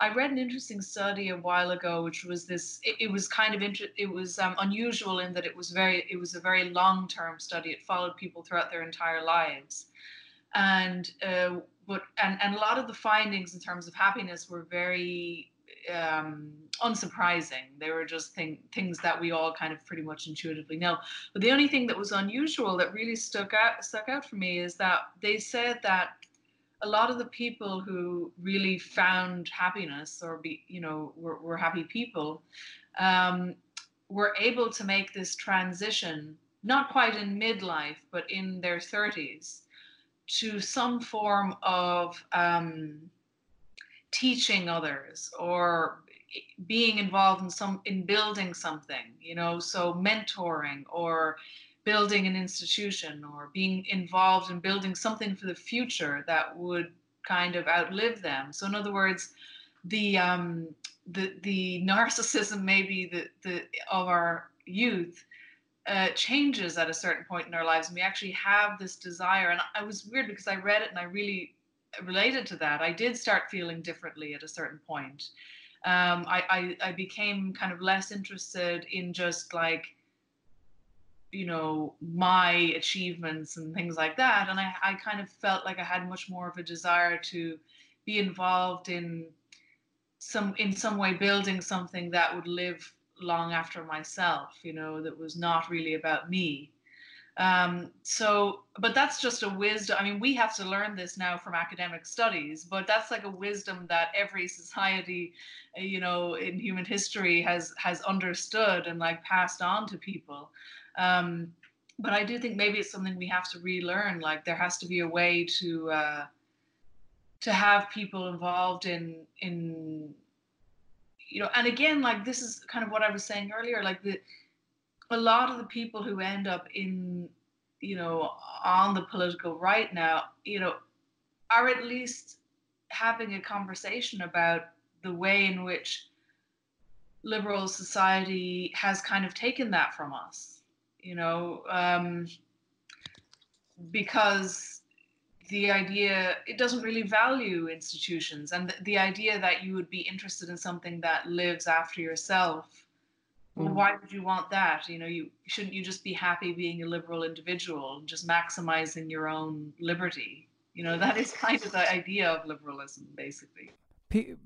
I read an interesting study a while ago, which was this. It, it was kind of inter- it was um, unusual in that it was very it was a very long term study. It followed people throughout their entire lives, and uh, but and and a lot of the findings in terms of happiness were very um, unsurprising. They were just thing, things that we all kind of pretty much intuitively know. But the only thing that was unusual that really stuck out stuck out for me is that they said that a lot of the people who really found happiness or be you know were, were happy people um, were able to make this transition not quite in midlife but in their 30s to some form of um, teaching others or being involved in some in building something you know so mentoring or building an institution or being involved in building something for the future that would kind of outlive them. So in other words, the um, the the narcissism maybe the the of our youth uh, changes at a certain point in our lives, and we actually have this desire. And I was weird because I read it and I really related to that. I did start feeling differently at a certain point. Um, I, I I became kind of less interested in just like you know my achievements and things like that and I, I kind of felt like i had much more of a desire to be involved in some in some way building something that would live long after myself you know that was not really about me. Um, so but that's just a wisdom i mean we have to learn this now from academic studies but that's like a wisdom that every society you know in human history has has understood and like passed on to people um, but I do think maybe it's something we have to relearn. Like there has to be a way to uh, to have people involved in in you know. And again, like this is kind of what I was saying earlier. Like the a lot of the people who end up in you know on the political right now, you know, are at least having a conversation about the way in which liberal society has kind of taken that from us you know um, because the idea it doesn't really value institutions. And the, the idea that you would be interested in something that lives after yourself mm. why would you want that? You know you shouldn't you just be happy being a liberal individual just maximizing your own liberty? You know that is kind of the idea of liberalism basically. Pe-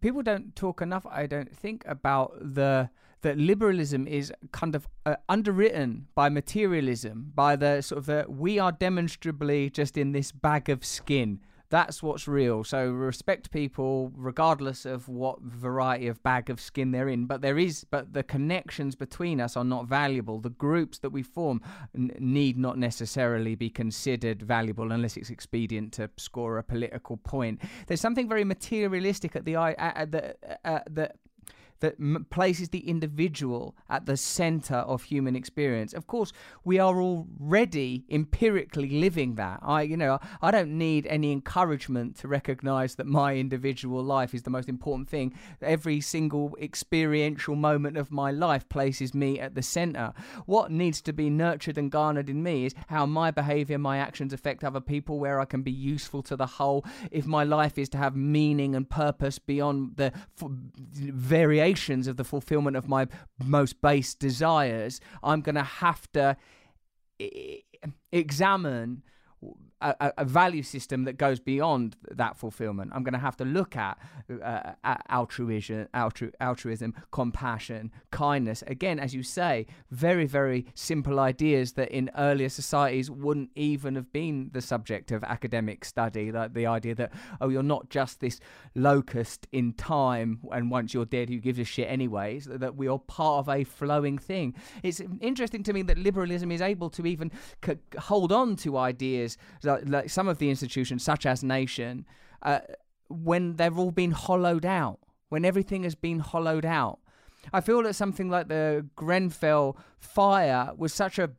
people don't talk enough, I don't think, about the that liberalism is kind of uh, underwritten by materialism, by the sort of the we are demonstrably just in this bag of skin. That's what's real. So respect people regardless of what variety of bag of skin they're in. But there is, but the connections between us are not valuable. The groups that we form n- need not necessarily be considered valuable unless it's expedient to score a political point. There's something very materialistic at the eye at the uh, the that m- places the individual at the center of human experience. Of course, we are already empirically living that. I, you know, I don't need any encouragement to recognize that my individual life is the most important thing. Every single experiential moment of my life places me at the center. What needs to be nurtured and garnered in me is how my behavior, my actions affect other people, where I can be useful to the whole. If my life is to have meaning and purpose beyond the f- of the fulfillment of my most base desires, I'm going to have to examine a, a, value system that goes beyond that fulfillment. I'm going to have to look at, uh, altruism, altru- altruism, compassion, kindness. Again, as you say, very, very simple ideas that in earlier societies wouldn't even have been the subject of academic study. Like the idea that, oh, you're not just this locust in time, and once you're dead, who gives a shit anyways, that we are part of a flowing thing. It's interesting to me that liberalism is able to even c- hold on to ideas like, some of the institutions, such as Nation, uh, when they've all been hollowed out, when everything has been hollowed out. I feel that something like the Grenfell fire was such a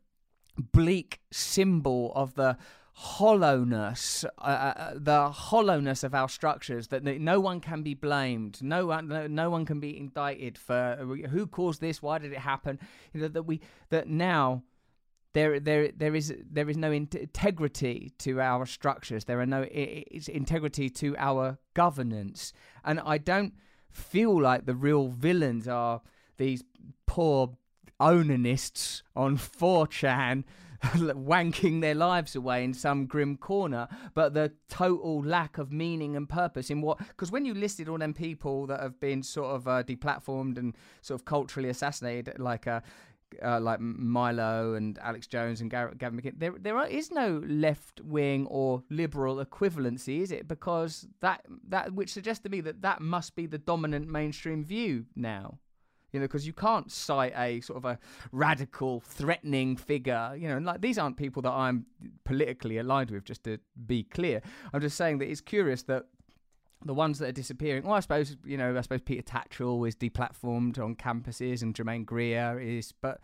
bleak symbol of the hollowness, uh, uh, the hollowness of our structures. That no one can be blamed. No one, no, no one can be indicted for who caused this. Why did it happen? You know that we that now there there there is there is no integrity to our structures. There are no integrity to our governance. And i don't feel like the real villains are these poor onanists on 4chan wanking their lives away in some grim corner but the total lack of meaning and purpose in what because when you listed all them people that have been sort of uh, deplatformed and sort of culturally assassinated like uh, uh, like Milo and Alex Jones and Gavin McInnes, there there is no left wing or liberal equivalency, is it? Because that that which suggests to me that that must be the dominant mainstream view now. You know, because you can't cite a sort of a radical, threatening figure. You know, and like these aren't people that I'm politically aligned with. Just to be clear, I'm just saying that it's curious that the ones that are disappearing. Well, I suppose you know. I suppose Peter Tatchell is deplatformed on campuses, and Germaine Greer is, but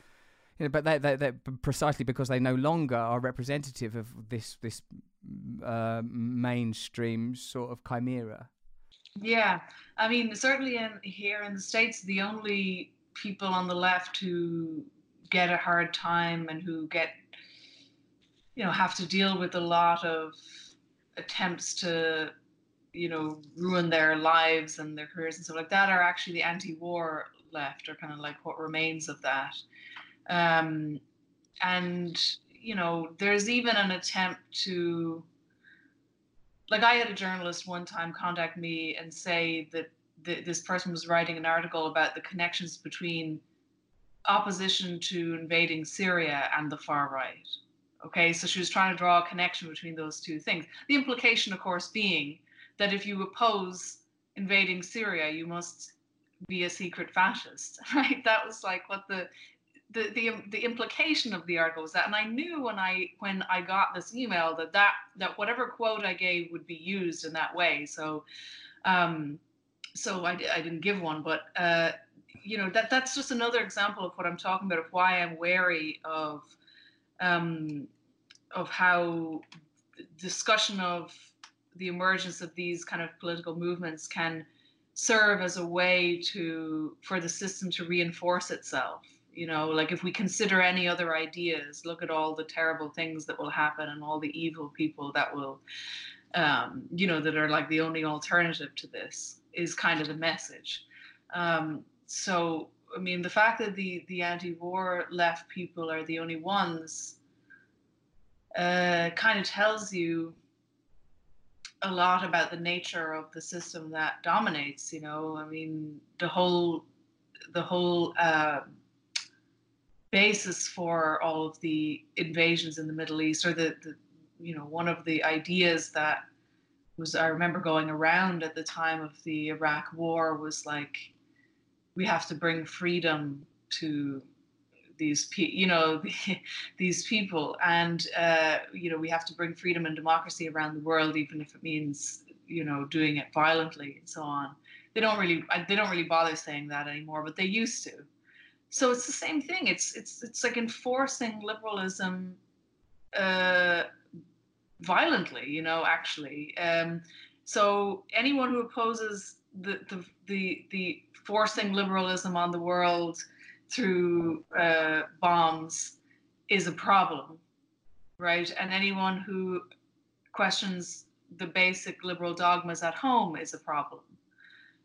you know, but they they they precisely because they no longer are representative of this this uh, mainstream sort of chimera. Yeah, I mean, certainly in here in the states, the only people on the left who get a hard time and who get, you know, have to deal with a lot of attempts to you know ruin their lives and their careers and stuff like that are actually the anti-war left or kind of like what remains of that. Um, and you know there's even an attempt to like i had a journalist one time contact me and say that th- this person was writing an article about the connections between opposition to invading syria and the far right. Okay so she was trying to draw a connection between those two things. The implication of course being that if you oppose invading Syria, you must be a secret fascist, right? That was like what the the the, the implication of the article was that, and I knew when I when I got this email that that that whatever quote I gave would be used in that way. So, um, so I I didn't give one, but uh, you know that that's just another example of what I'm talking about of why I'm wary of um, of how discussion of the emergence of these kind of political movements can serve as a way to for the system to reinforce itself You know, like if we consider any other ideas, look at all the terrible things that will happen and all the evil people that will, um, you know, that are like the only alternative to this is kind of the message. Um, so, I mean, the fact that the the anti-war left people are the only ones uh, kind of tells you a lot about the nature of the system that dominates. You know, I mean, the whole the whole uh, basis for all of the invasions in the Middle East, or the, the you know one of the ideas that was I remember going around at the time of the Iraq War was like we have to bring freedom to these pe- you know these people. And uh, you know we have to bring freedom and democracy around the world even if it means you know doing it violently and so on. They don't really they don't really bother saying that anymore but they used to. So it's the same thing. It's it's it's like enforcing liberalism uh, violently you know actually. Um, so anyone who opposes the the the, the forcing liberalism on the world through uh, bombs is a problem, right? And anyone who questions the basic liberal dogmas at home is a problem.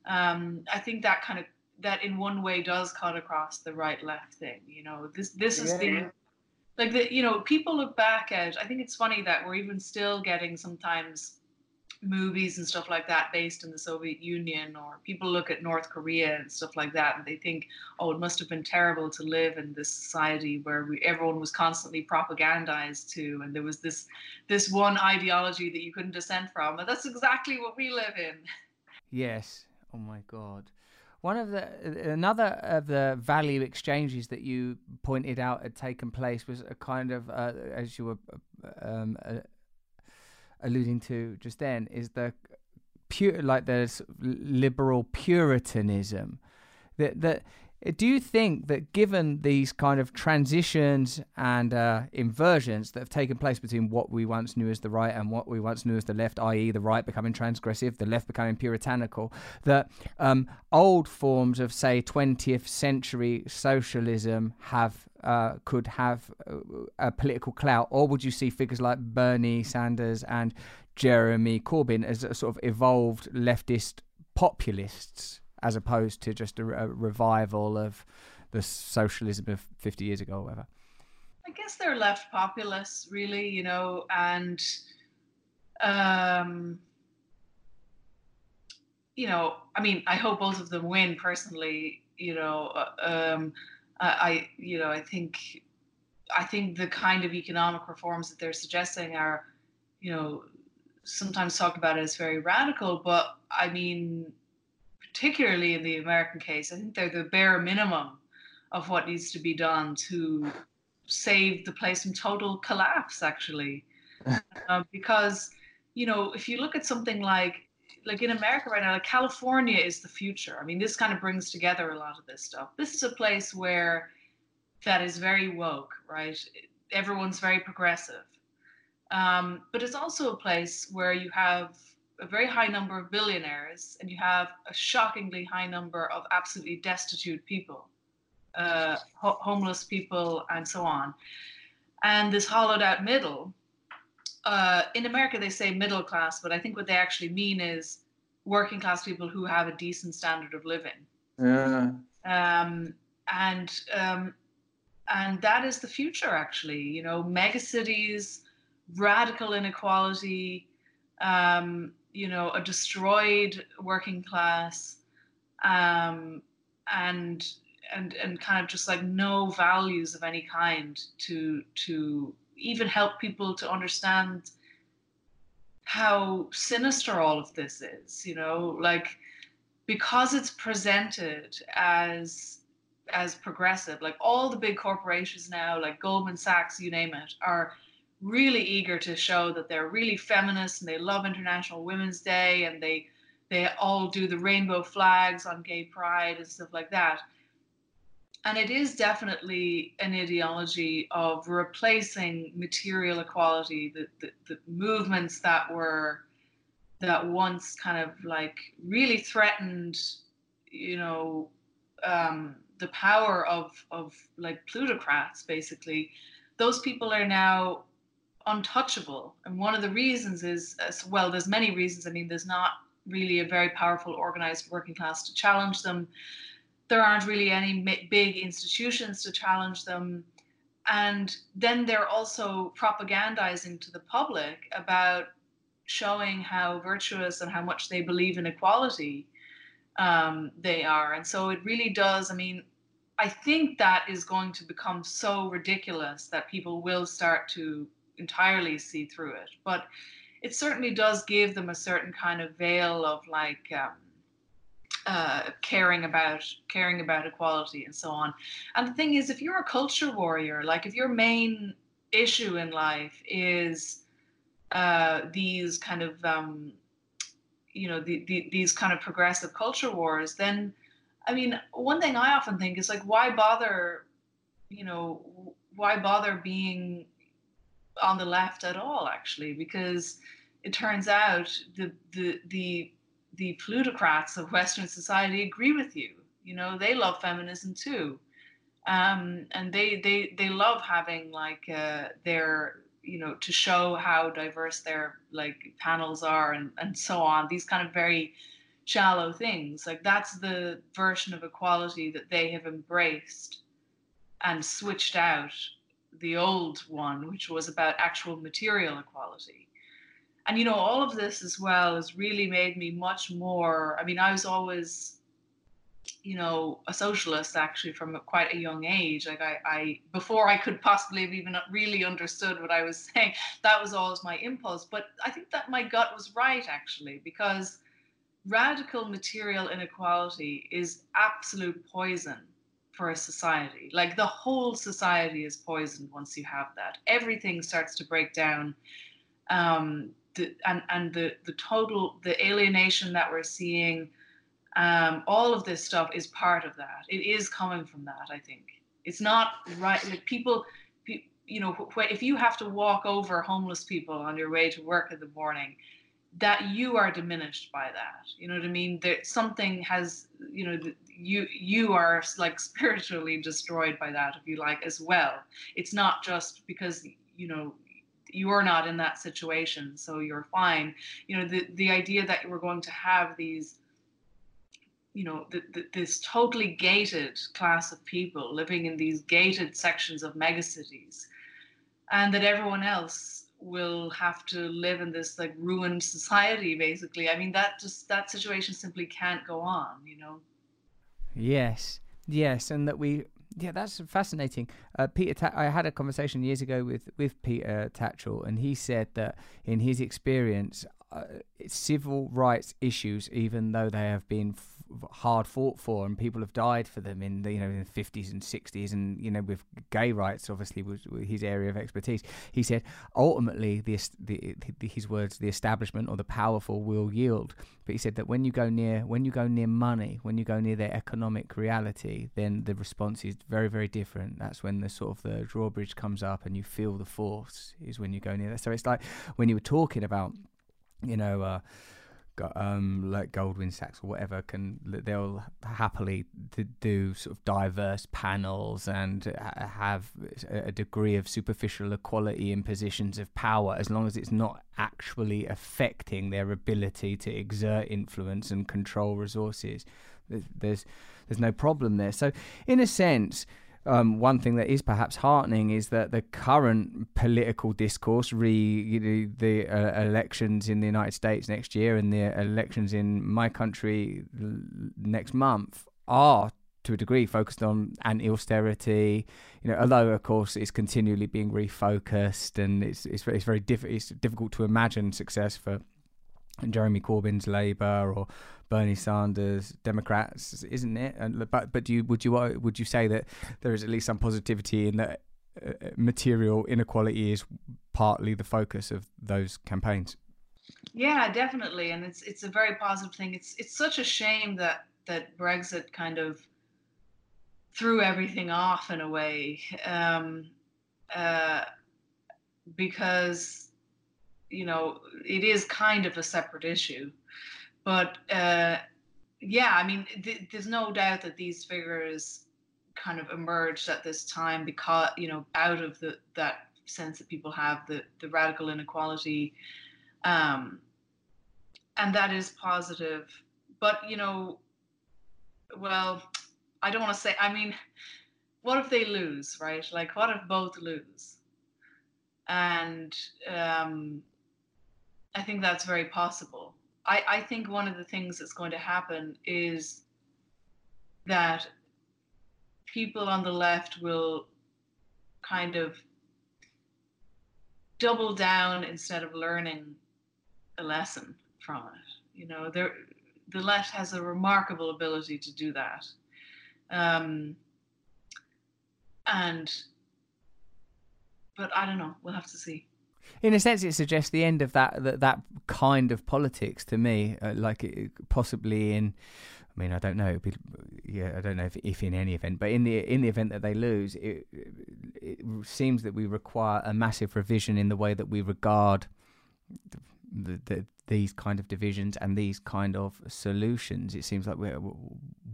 Um, I think that kind of that in one way does cut across the right left thing. You know, this this is yeah. the like the you know people look back at. I think it's funny that we're even still getting sometimes movies and stuff like that based in the Soviet Union, or people look at North Korea and stuff like that, and they think, oh, it must have been terrible to live in this society where we, everyone was constantly propagandized to, and there was this this one ideology that you couldn't dissent from. and that's exactly what we live in. Yes. Oh my God. One of the another of the value exchanges that you pointed out had taken place was a kind of, uh, as you were um, uh, alluding to just then is the pure like there's liberal puritanism that that do you think that given these kind of transitions and uh, inversions that have taken place between what we once knew as the right and what we once knew as the left, i.e., the right becoming transgressive, the left becoming puritanical, that um, old forms of, say, 20th century socialism have uh, could have a political clout, or would you see figures like Bernie Sanders and Jeremy Corbyn as a sort of evolved leftist populists, as opposed to just a, a revival of the socialism of 50 years ago or whatever? I guess they're left populists, really, you know, and um, you know, I mean, I hope both of them win personally. You know, uh, um, I, you know, I think, I think the kind of economic reforms that they're suggesting are, you know, sometimes talked about as very radical, but I mean, particularly in the American case, I think they're the bare minimum of what needs to be done to save the place from total collapse, actually. um, because, you know, if you look at something like like in America right now, like California is the future. I mean, this kind of brings together a lot of this stuff. This is a place where that is very woke, right? Everyone's very progressive. Um, but it's also a place where you have a very high number of billionaires and you have a shockingly high number of absolutely destitute people, uh, ho- homeless people, and so on. And this hollowed out middle uh, in America they say middle class, but I think what they actually mean is working class people who have a decent standard of living. Yeah. Um, and um, and that is the future, actually. You know, megacities, radical inequality, um, you know, a destroyed working class, um, and and and kind of just like no values of any kind to to even help people to understand how sinister all of this is you know? Like because it's presented as as progressive like all the big corporations now like goldman sachs you name it are really eager to show that they're really feminist and they love international women's day and they they all do the rainbow flags on gay pride and stuff like that and it is definitely an ideology of replacing material equality, the, the, the, movements that were that once kind of like really threatened, you know, um, the power of of like plutocrats basically those people are now untouchable. And one of the reasons is well there's many reasons. I mean there's not really a very powerful organized working class to challenge them there aren't really any big institutions to challenge them and then they're also propagandizing to the public about showing how virtuous and how much they believe in equality um, they are. And so it really does. I mean, I think that is going to become so ridiculous that people will start to entirely see through it. But it certainly does give them a certain kind of veil of like um, uh, caring about caring about equality and so on. And the thing is, if you're a culture warrior, like if your main issue in life is uh, these kind of um, you know the, the, these kind of progressive culture wars then i mean one thing i often think is like why bother you know why bother being on the left at all actually because it turns out the the the the plutocrats of western society agree with you. You know they love feminism too. Um, and they they they love having like uh, their you know to show how diverse their like panels are and and so on these kind of very shallow things. Like that's the version of equality that they have embraced and switched out the old one which was about actual material equality and you know all of this as well has really made me much more i mean i was always you know a socialist actually from quite a young age. Like I, I before i could possibly have even really understood what i was saying that was always my impulse. But i think that my gut was right actually because radical material inequality is absolute poison for a society. Like the whole society is poisoned once you have that. Everything starts to break down. Um, the, and and the the total the alienation that we're seeing um, all of this stuff is part of that. It is coming from that, I think. It's not right. Like people, you know, if you have to walk over homeless people on your way to work in the morning, that you are diminished by that. You know what I mean? That something has, you know, you you are like spiritually destroyed by that, if you like, as well. It's not just because you know you're not in that situation, so you're fine. You know, the the idea that we're going to have these you know, the, the, this totally gated class of people living in these gated sections of megacities, and that everyone else will have to live in this like ruined society, basically. I mean, that just that situation simply can't go on, you know. Yes, yes, and that we yeah, that's fascinating. Uh, Peter, Ta- I had a conversation years ago with with Peter Tatchell, and he said that in his experience, uh, civil rights issues, even though they have been hard fought for and people have died for them in the you know in the 50s and 60s and you know with gay rights obviously was, his area of expertise. He said ultimately the, the, his words the establishment or the powerful will yield. But he said that when you go near when you go near money when you go near their economic reality then the response is very very different. That's when the sort of the drawbridge comes up and you feel the force is when you go near that. So it's like when you were talking about you know uh, um, like Goldman Sachs or whatever can they'll happily do sort of diverse panels and have a degree of superficial equality in positions of power as long as it's not actually affecting their ability to exert influence and control resources. There's there's no problem there. So in a sense um, one thing that is perhaps heartening is that the current political discourse, re you know, the uh, elections in the United States next year and the elections in my country next month, are to a degree focused on anti-austerity. You know, although of course it's continually being refocused, and it's it's, it's very diff- it's difficult to imagine success for Jeremy Corbyn's Labour or Bernie Sanders Democrats, isn't it? And but but do you would you would you say that there is at least some positivity in that uh, material inequality is partly the focus of those campaigns? Yeah, definitely, and it's it's a very positive thing. It's it's such a shame that that Brexit kind of threw everything off in a way, um, uh, because you know it is kind of a separate issue. But uh, yeah, I mean, th- there's no doubt that these figures kind of emerged at this time because you know out of the that sense that people have the the radical inequality. Um and that is positive. But you know well i don't want to say i mean what if they lose right? Like what if both lose? And um i think that's very possible i i think one of the things that's going to happen is that people on the left will kind of double down instead of learning a lesson from it. You know, the left has a remarkable ability to do that. Um, and, but I don't know. We'll have to see. In a sense, it suggests the end of that that, that kind of politics to me, uh, like it, possibly in I mean, I don't know. Yeah, I don't know if, if in any event, but in the in the event that they lose, it, it seems that we require a massive revision in the way that we regard the, the, the, these kind of divisions and these kind of solutions. It seems like we're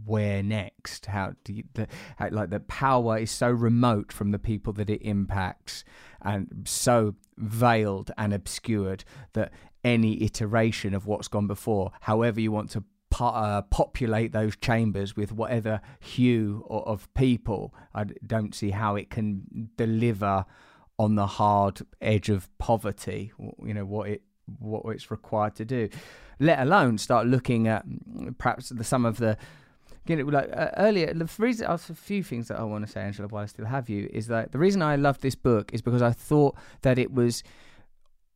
where next? How do you, the, how, like the power is so remote from the people that it impacts and so veiled and obscured that any iteration of what's gone before, however you want to po- uh, populate those chambers with whatever hue of people, I don't see how it can deliver on the hard edge of poverty. You know what it what it's required to do, let alone start looking at perhaps the, some of the you know, like uh, earlier, the reason, a few things that I want to say, Angela, while I still have you, is that the reason I loved this book is because I thought that it was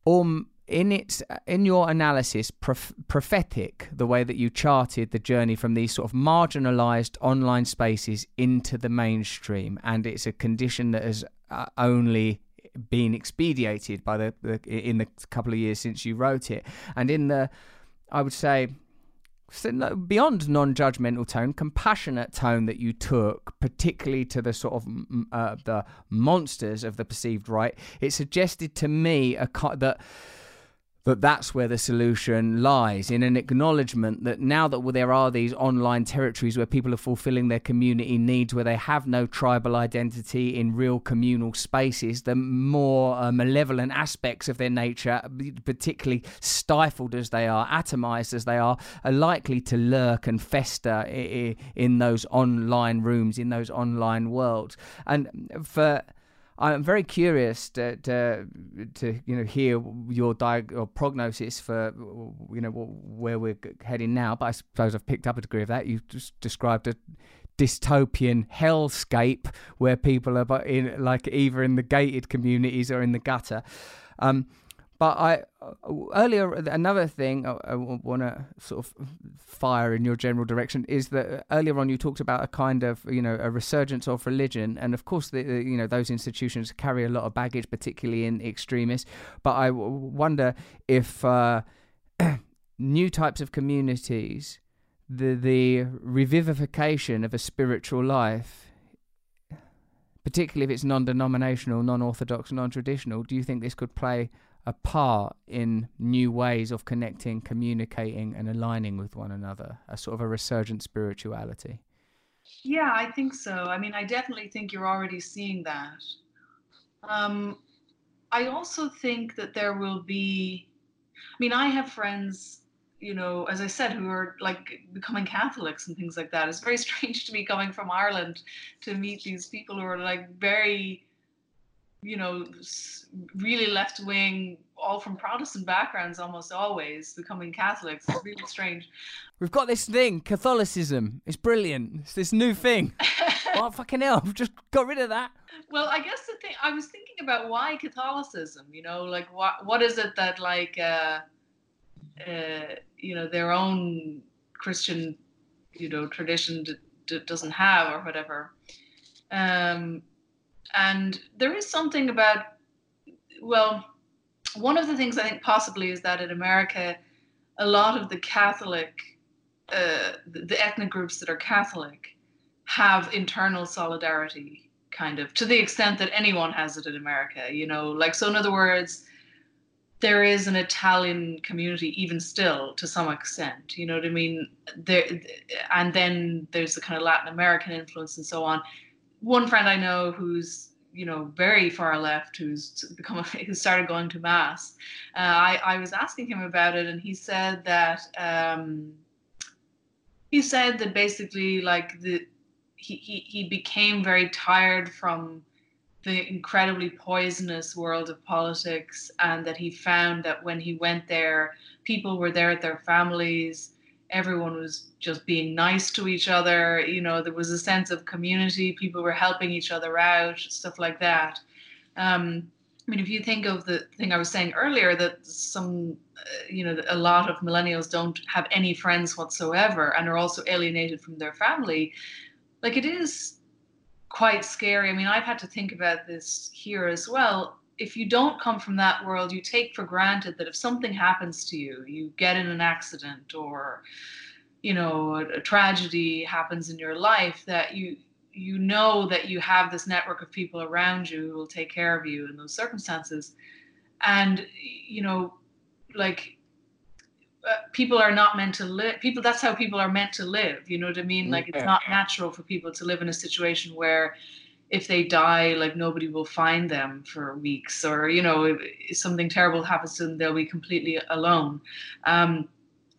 um, in its in your analysis prof- prophetic the way that you charted the journey from these sort of marginalized online spaces into the mainstream and it's a condition that has uh, only been expedited by the, the in the couple of years since you wrote it. And in the i would say beyond non-judgmental tone compassionate tone that you took particularly to the sort of uh, the monsters of the perceived right it suggested to me a that that that's where the solution lies in an acknowledgement that now that there are these online territories where people are fulfilling their community needs, where they have no tribal identity in real communal spaces, the more uh, malevolent aspects of their nature, particularly stifled as they are, atomized as they are, are likely to lurk and fester in those online rooms, in those online worlds. And for I'm very curious to, to, to you know hear your diag- or prognosis for you know where we're heading now. But I suppose I've picked up a degree of that. You just described a dystopian hellscape where people are in like either in the gated communities or in the gutter. Um, but I uh, earlier another thing I, I want to sort of fire in your general direction is that earlier on you talked about a kind of you know a resurgence of religion, and of course the, you know those institutions carry a lot of baggage, particularly in extremists. But I wonder if uh, new types of communities, the the revivification of a spiritual life particularly if it's non-denominational, non-orthodox, non-traditional, do you think this could play a part in new ways of connecting, communicating, and aligning with one another, a sort of a resurgent spirituality? Yeah, I think so. I mean, I definitely think you're already seeing that. Um, I also think that there will be, I mean, I have friends, you know, as I said, who are like becoming Catholics and things like that. It's very strange to me coming from Ireland to meet these people who are like very you know, really left wing, all from Protestant backgrounds almost always, becoming Catholics. It's really strange. We've got this thing, Catholicism. It's brilliant. It's this new thing. oh, fucking hell. I've just got rid of that. Well, I guess the thing, I was thinking about why Catholicism, you know, like what what is it that, like, uh, uh, you know, their own Christian, you know, tradition d- d- doesn't have or whatever. Um, and there is something about, well, one of the things I think possibly is that in America, a lot of the Catholic, uh, the, ethnic groups that are Catholic, have internal solidarity, kind of, to the extent that anyone has it in America. You know, like so. In other words, there is an Italian community even still to some extent. You know what I mean? There, and then there's the kind of Latin American influence and so on one friend I know who's you know very far left who's become a, who started going to mass. Uh, I, I was asking him about it and he said that um, he said that basically like the he, he, he became very tired from the incredibly poisonous world of politics and that he found that when he went there people were there with their families everyone was just being nice to each other you know there was a sense of community people were helping each other out stuff like that. Um, i mean if you think of the thing i was saying earlier that some uh, you know a lot of millennials don't have any friends whatsoever and are also alienated from their family like it is quite scary. I mean i've had to think about this here as well if you don't come from that world, you take for granted that if something happens to you, you get in an accident or, you know, a, a, tragedy happens in your life, that you you know that you have this network of people around you who will take care of you in those circumstances, and you know, like uh, people are not meant to live people that's how people are meant to live you know what i mean? Like it's not natural for people to live in a situation where if they die, like nobody will find them for weeks, or you know, if, something terrible happens to them, they'll be completely alone. Um,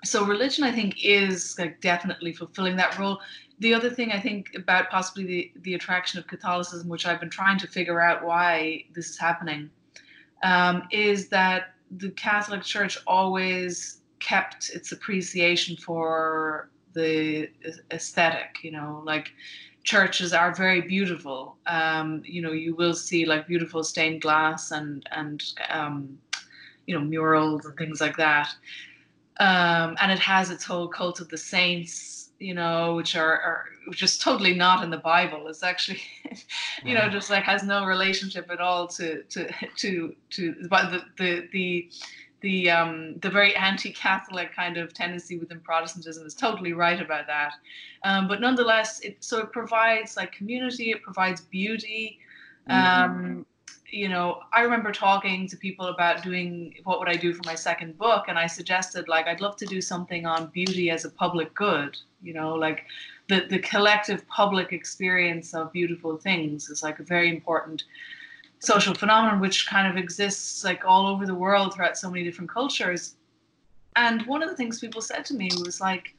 so religion, I think, is like definitely fulfilling that role. The other thing I think about possibly the, the attraction of Catholicism, which I've been trying to figure out why this is happening, um, is that the Catholic Church always kept its appreciation for the aesthetic, you know, like churches are very beautiful. Um, you know, you will see like beautiful stained glass and and um, you know murals and things like that. Um, and it has its whole cult of the saints, you know, which are, are which is totally not in the Bible. It's actually, you know, just like has no relationship at all to to to to the the the the um, the very anti-Catholic kind of tendency within Protestantism is totally right about that. Um, but nonetheless, it so it provides like community, it provides beauty. Mm-hmm. Um, you know, I remember talking to people about doing what would I do for my second book, and I suggested like I'd love to do something on beauty as a public good. You know, like the the collective public experience of beautiful things is like a very important social phenomenon which kind of exists like all over the world throughout so many different cultures. And one of the things people said to me was like,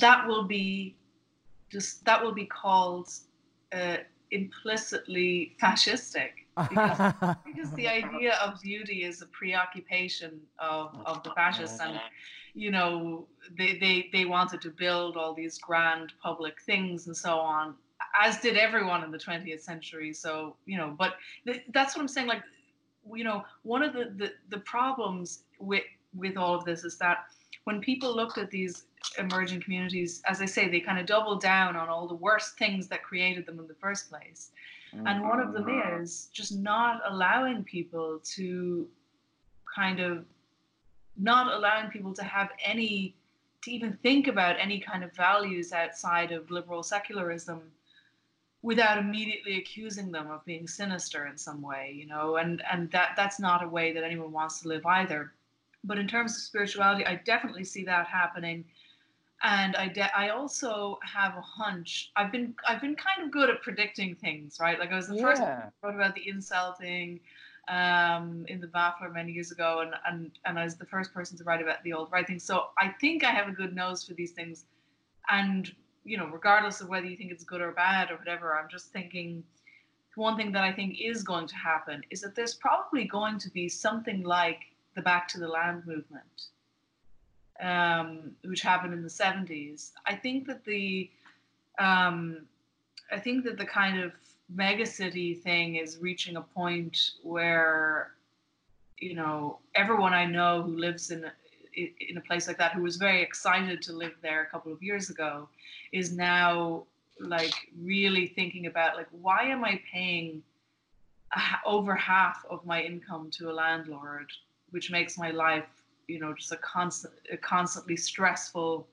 that will be just that will be called uh, implicitly fascistic because, because, the idea of beauty is a preoccupation of, of the fascists and you know they, they they wanted to build all these grand public things and so on as did everyone in the 20th century. So, you know, but th- that's what I'm saying. Like, you know, one of the, the, the problems with, with all of this is that when people looked at these emerging communities, as I say, they kind of doubled down on all the worst things that created them in the first place. Mm-hmm. And one of them mm-hmm. is just not allowing people to kind of not allowing people to have any to even think about any kind of values outside of liberal secularism without immediately accusing them of being sinister in some way you know and and that that's not a way that anyone wants to live either but in terms of spirituality i definitely see that happening and I, de- I also have a hunch. I've been I've been kind of good at predicting things, right? Like I was the yeah. first wrote about the incel thing um, in the Baffler many years ago, and, and and I was the first person to write about the alt right thing. So I think I have a good nose for these things, and you know, regardless of whether you think it's good or bad or whatever, I'm just thinking one thing that I think is going to happen is that there's probably going to be something like the Back to the Land movement, um, which happened in the 70s. I think that the um, I think that the kind of megacity thing is reaching a point where you know everyone I know who lives in in a place like that who was very excited to live there a couple of years ago is now like really thinking about like why am i paying over half of my income to a landlord which makes my life you know just a constant a constantly stressful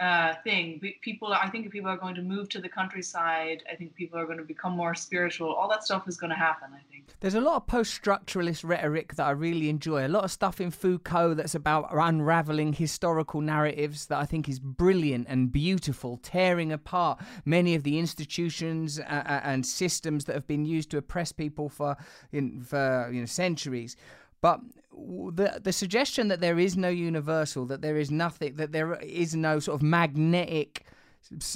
uh, thing. People, I think if people are going to move to the countryside. I think people are going to become more spiritual. All that stuff is going to happen. I think. There's a lot of post-structuralist rhetoric that I really enjoy. A lot of stuff in Foucault that's about unraveling historical narratives that I think is brilliant and beautiful, tearing apart many of the institutions uh, uh and systems that have been used to oppress people for in, for you know centuries. But the the suggestion that there is no universal, that there is nothing, that there is no sort of magnetic.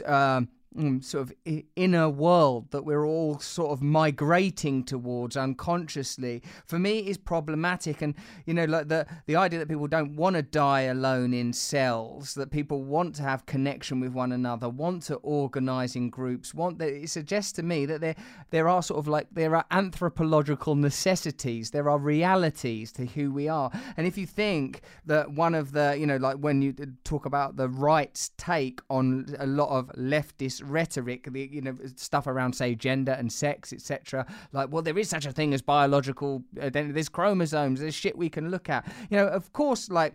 Um, Mm, sort of inner world that we're all sort of migrating towards unconsciously for me is problematic. And you know like the the idea that people don't want to die alone in cells that people want to have connection with one another want to organize in groups want that it suggests to me that there there are sort of like there are anthropological necessities there are realities to who we are. And if you think that one of the you know like when you uh, talk about the right's take on a lot of leftist rhetoric, the you know stuff around say gender and sex, etc. Like, well, there is such a thing as biological uh, Then There's chromosomes. There's shit we can look at. You know, of course, like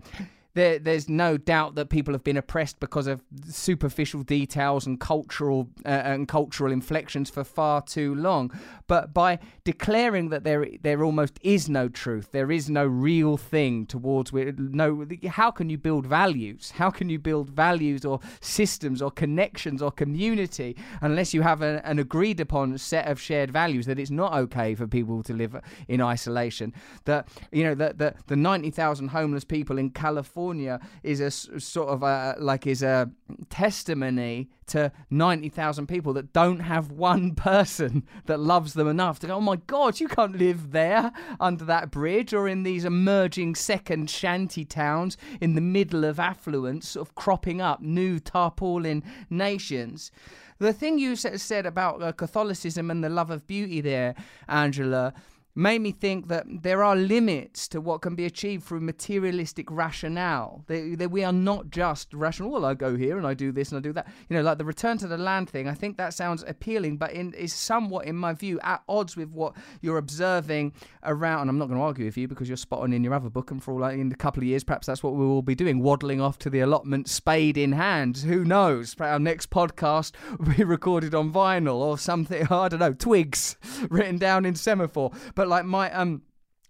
there, there's no doubt that people have been oppressed because of superficial details and cultural uh, and cultural inflections for far too long. But by declaring that there there almost is no truth, there is no real thing towards no. How can you build values? How can you build values or systems or connections or community unless you have a, an agreed upon set of shared values that it's not okay for people to live in isolation? That you know that the, the ninety thousand homeless people in California California is a sort of a like is a testimony to 90,000 people that don't have one person that loves them enough to go, oh my God, you can't live there under that bridge or in these emerging second shanty towns in the middle of affluence, sort of cropping up new tarpaulin nations. The thing you said about uh, Catholicism and the love of beauty there, Angela, made me think that there are limits to what can be achieved through materialistic rationale. That, we are not just rational. Well, I go here and I do this and I do that. You know, like the return to the land thing. I think that sounds appealing, but in, is somewhat, in my view, at odds with what you're observing around. And I'm not going to argue with you because you're spot on in your other book, and for all like in a couple of years, perhaps that's what we will be doing, waddling off to the allotment, spade in hand. Who knows? Our next podcast will be recorded on vinyl or something. I don't know, twigs written down in semaphore. But but like my um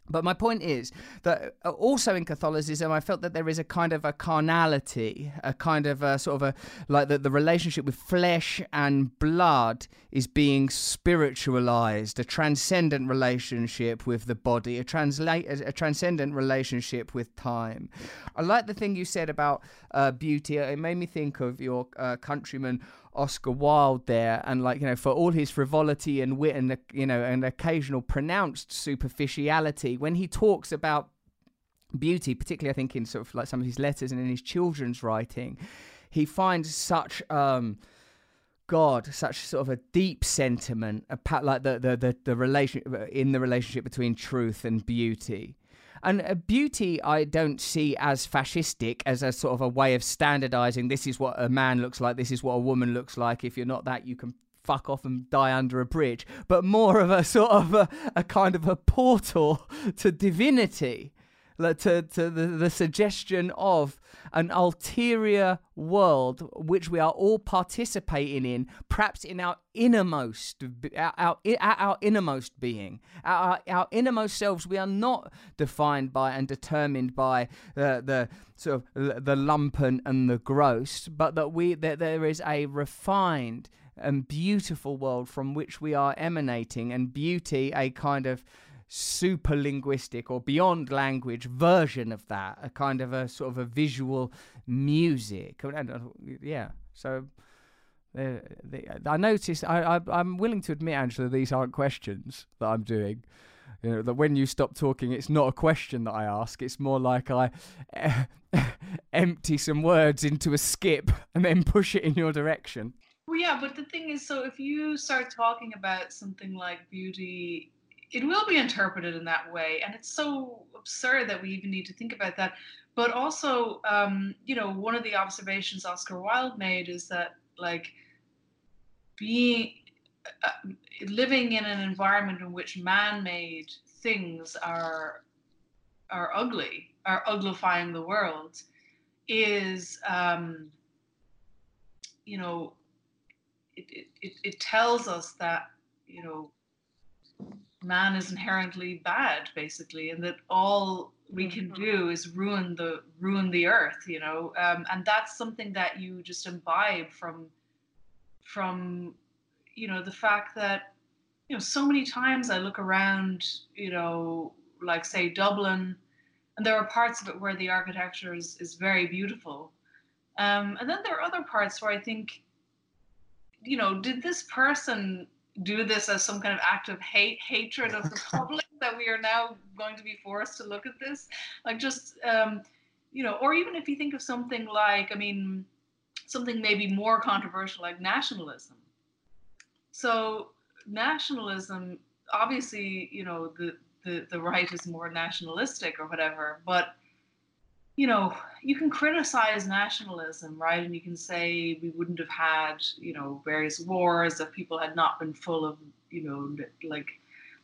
but my point is that uh, also in Catholicism, I felt that there is a kind of a carnality, a kind of a sort of a like that the relationship with flesh and blood is being spiritualized, a transcendent relationship with the body, a translate a transcendent relationship with time. I like the thing you said about uh, beauty. It made me think of your uh, countryman Oscar Wilde there, and like you know, for all his frivolity and wit and you know, an occasional pronounced superficiality, when he talks about beauty, particularly I think in sort of like some of his letters and in his children's writing, he finds such um God, such sort of a deep sentiment, about like the the the, the relation in the relationship between truth and beauty. And uh, beauty, I don't see as fascistic as a sort of a way of standardizing this is what a man looks like, this is what a woman looks like. If you're not that, you can fuck off and die under a bridge, but more of a sort of a, a kind of a portal to divinity to, to the, the suggestion of an ulterior world which we are all participating in, perhaps in our innermost, our, our, our innermost being, our, our innermost selves. We are not defined by and determined by uh, the sort of the lumpen and the gross, but that we that there is a refined and beautiful world from which we are emanating, and beauty a kind of super linguistic or beyond language version of that, a kind of a sort of a visual music. Yeah, so. Uh, I noticed. I, I, am willing to admit, Angela, these aren't questions that I'm doing. You know, that when you stop talking, it's not a question that I ask. It's more like I empty some words into a skip and then push it in your direction. Well, yeah, but the thing is, so if you start talking about something like beauty it will be interpreted in that way and it's so absurd that we even need to think about that. But also um, you know one of the observations oscar wilde made is that like being uh, living in an environment in which man-made things are are ugly are uglifying the world is um, you know, it, it, it tells us that, you know, man is inherently bad basically and that all we can Mm-hmm. do is ruin the ruin the earth you know um, and that's something that you just imbibe from from you know the fact that you know so many times i look around you know like say dublin and there are parts of it where the architecture is, is very beautiful um, and then there are other parts where i think you know did this person do this as some kind of act of hate hatred of the public that we are now going to be forced to look at this? Like just um, you know or even if you think of something like i mean something maybe more controversial like nationalism. So nationalism obviously you know the the, the right is more nationalistic or whatever but you know you can criticize nationalism right? And you can say we wouldn't have had you know various wars if people had not been full of you know like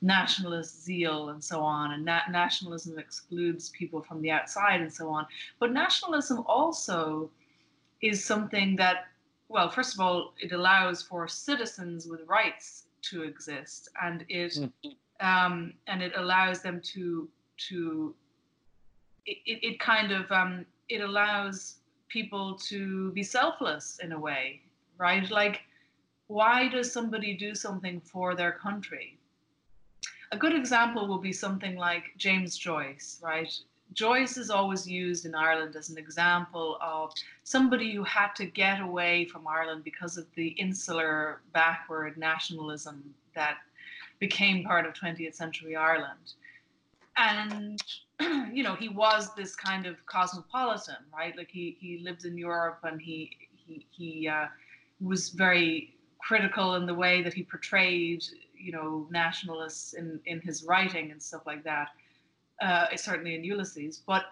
nationalist zeal and so on. And that nationalism excludes people from the outside and so on. But nationalism also is something that well first of all it allows for citizens with rights to exist. And it um, and it allows them to to it, it, kind of um, it allows people to be selfless in a way right? Like why does somebody do something for their country? A good example will be something like james joyce right? Joyce is always used in ireland as an example of somebody who had to get away from ireland because of the insular backward nationalism that became part of 20th century ireland. And you know he was this kind of cosmopolitan right? Like he he lived in europe and he he he uh, was very critical in the way that he portrayed you know nationalists in in his writing and stuff like that uh, certainly in ulysses. But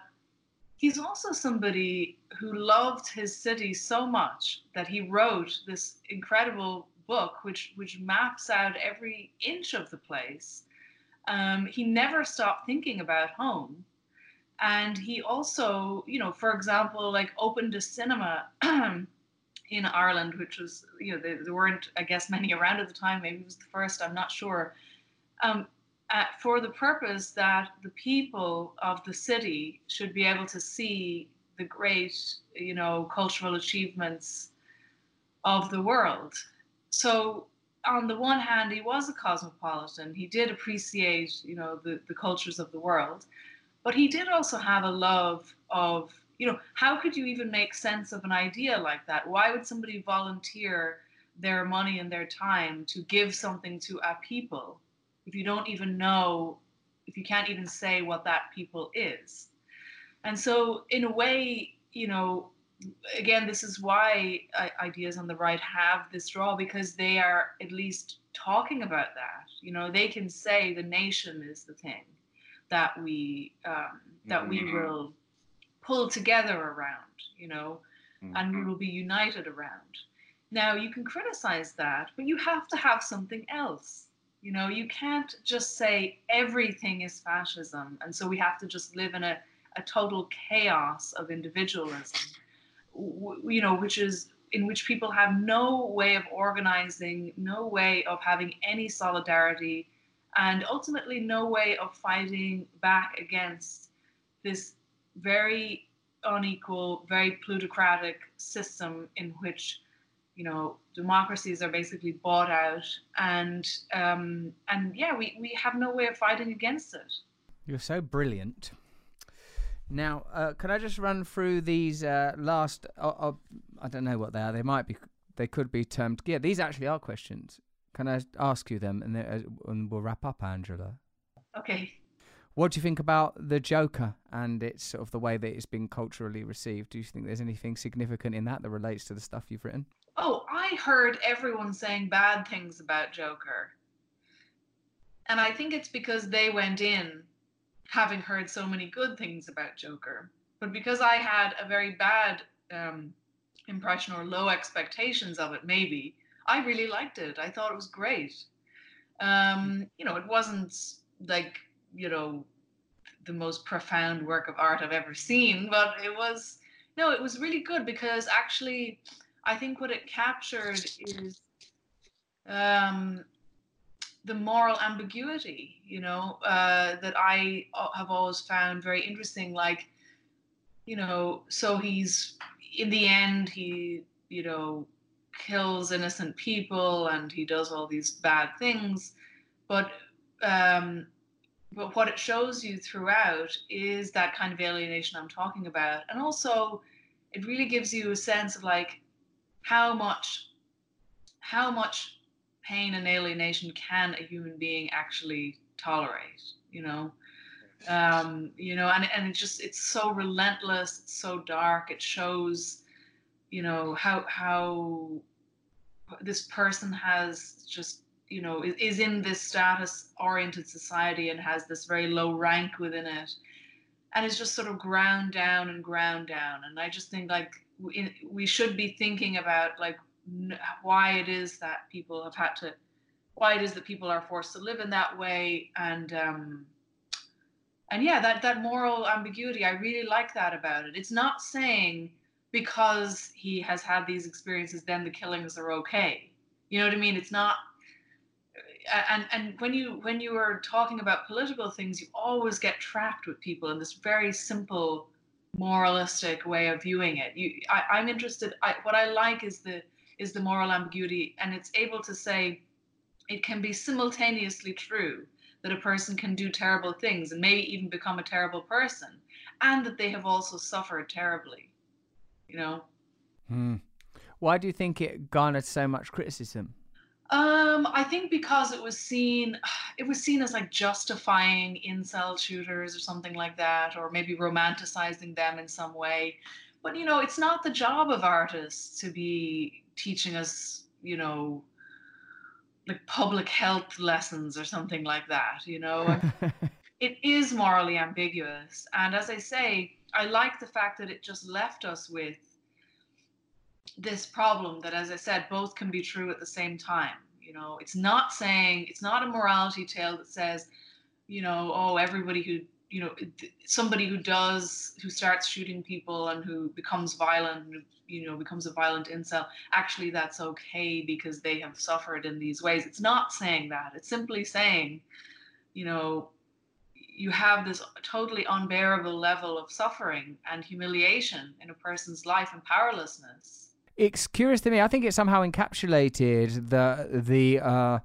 he's also somebody who loved his city so much that he wrote this incredible book which which maps out every inch of the place um, he never stopped thinking about home. And he also you know for example like opened a cinema in ireland which was you know there, there, weren't i guess many around at the time. Maybe it was the first i'm not sure. Um, uh, for the purpose that the people of the city should be able to see the great you know cultural achievements of the world. So on the one hand, he was a cosmopolitan. He did appreciate, you know, the, the cultures of the world, but he did also have a love of, you know, how could you even make sense of an idea like that? Why would somebody volunteer their money and their time to give something to a people if you don't even know, if you can't even say what that people is? And so, in a way, you know, again, this is why ideas on the right have this draw because they are at least talking about that. You know, they can say the nation is the thing that we um, that we will pull together around. You know, and we will be united around. Now, you can criticize that, but you have to have something else. You know, you can't just say everything is fascism, and so we have to just live in a, a total chaos of individualism you know, which is in which people have no way of organizing, no way of having any solidarity, and ultimately no way of fighting back against this very unequal, very plutocratic system in which, you know, democracies are basically bought out, and um, and yeah, we we have no way of fighting against it. You're so brilliant. Now, uh, can I just run through these uh, last? Uh, uh, I don't know what they are. They might be. They could be termed. Yeah, these actually are questions. Can I ask you them, and, then, and we'll wrap up, Angela? Okay. What do you think about the Joker and its sort of the way that it's been culturally received? Do you think there's anything significant in that that relates to the stuff you've written? Oh, I heard everyone saying bad things about Joker, and I think it's because they went in having heard so many good things about Joker. But because I had a very bad um, impression or low expectations of it, maybe, I really liked it. I thought it was great. Um, you know, it wasn't like, you know, the most profound work of art I've ever seen, but it was, no, it was really good because actually I think what it captured is um, the moral ambiguity, you know, uh, that I uh, have always found very interesting. Like, you know, so he's in the end, he, you know, kills innocent people and he does all these bad things, but um, but what it shows you throughout is that kind of alienation I'm talking about, and also it really gives you a sense of like how much how much pain and alienation can a human being actually tolerate you know? Um, you know and, and it just it's so relentless it's so dark it shows you know how how this person has just you know is, is in this status oriented society and has this very low rank within it. And it's just sort of ground down and ground down. And i just think like we, we should be thinking about like why it is that people have had to why it is that people are forced to live in that way and um and yeah that that moral ambiguity i really like that about it. It's not saying because he has had these experiences then the killings are okay. You know what i mean? It's not and and when you when you are talking about political things you always get trapped with people in this very simple moralistic way of viewing it. You I, i'm interested I, what i like is the is the moral ambiguity and it's able to say it can be simultaneously true that a person can do terrible things and maybe even become a terrible person and that they have also suffered terribly you know hmm. why do you think it garnered so much criticism um, I think because it was seen, it was seen as like justifying incel shooters or something like that, or maybe romanticizing them in some way. But you know, it's not the job of artists to be teaching us, you know, like public health lessons or something like that. You know, it is morally ambiguous, and as I say, I like the fact that it just left us with this problem that, as I said, both can be true at the same time. You know, it's not saying, it's not a morality tale that says, you know, oh, everybody who, you know, somebody who does, who starts shooting people and who becomes violent, you know, becomes a violent incel, actually that's okay because they have suffered in these ways. It's not saying that. It's simply saying, you know, you have this totally unbearable level of suffering and humiliation in a person's life and powerlessness it's curious to me. I think it somehow encapsulated the the uh,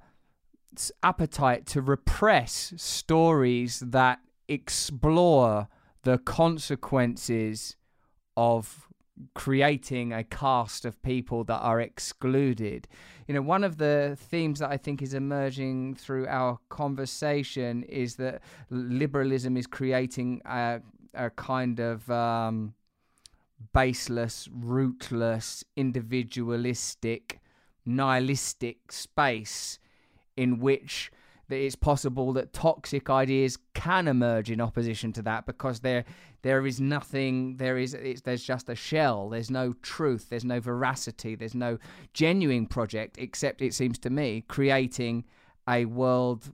appetite to repress stories that explore the consequences of creating a cast of people that are excluded. You know, one of the themes that I think is emerging through our conversation is that liberalism is creating a, a kind of um, baseless, rootless, individualistic, nihilistic space in which it's possible that toxic ideas can emerge in opposition to that because there there is nothing there is there's just a shell. There's no truth. There's no veracity. There's no genuine project except it seems to me creating a world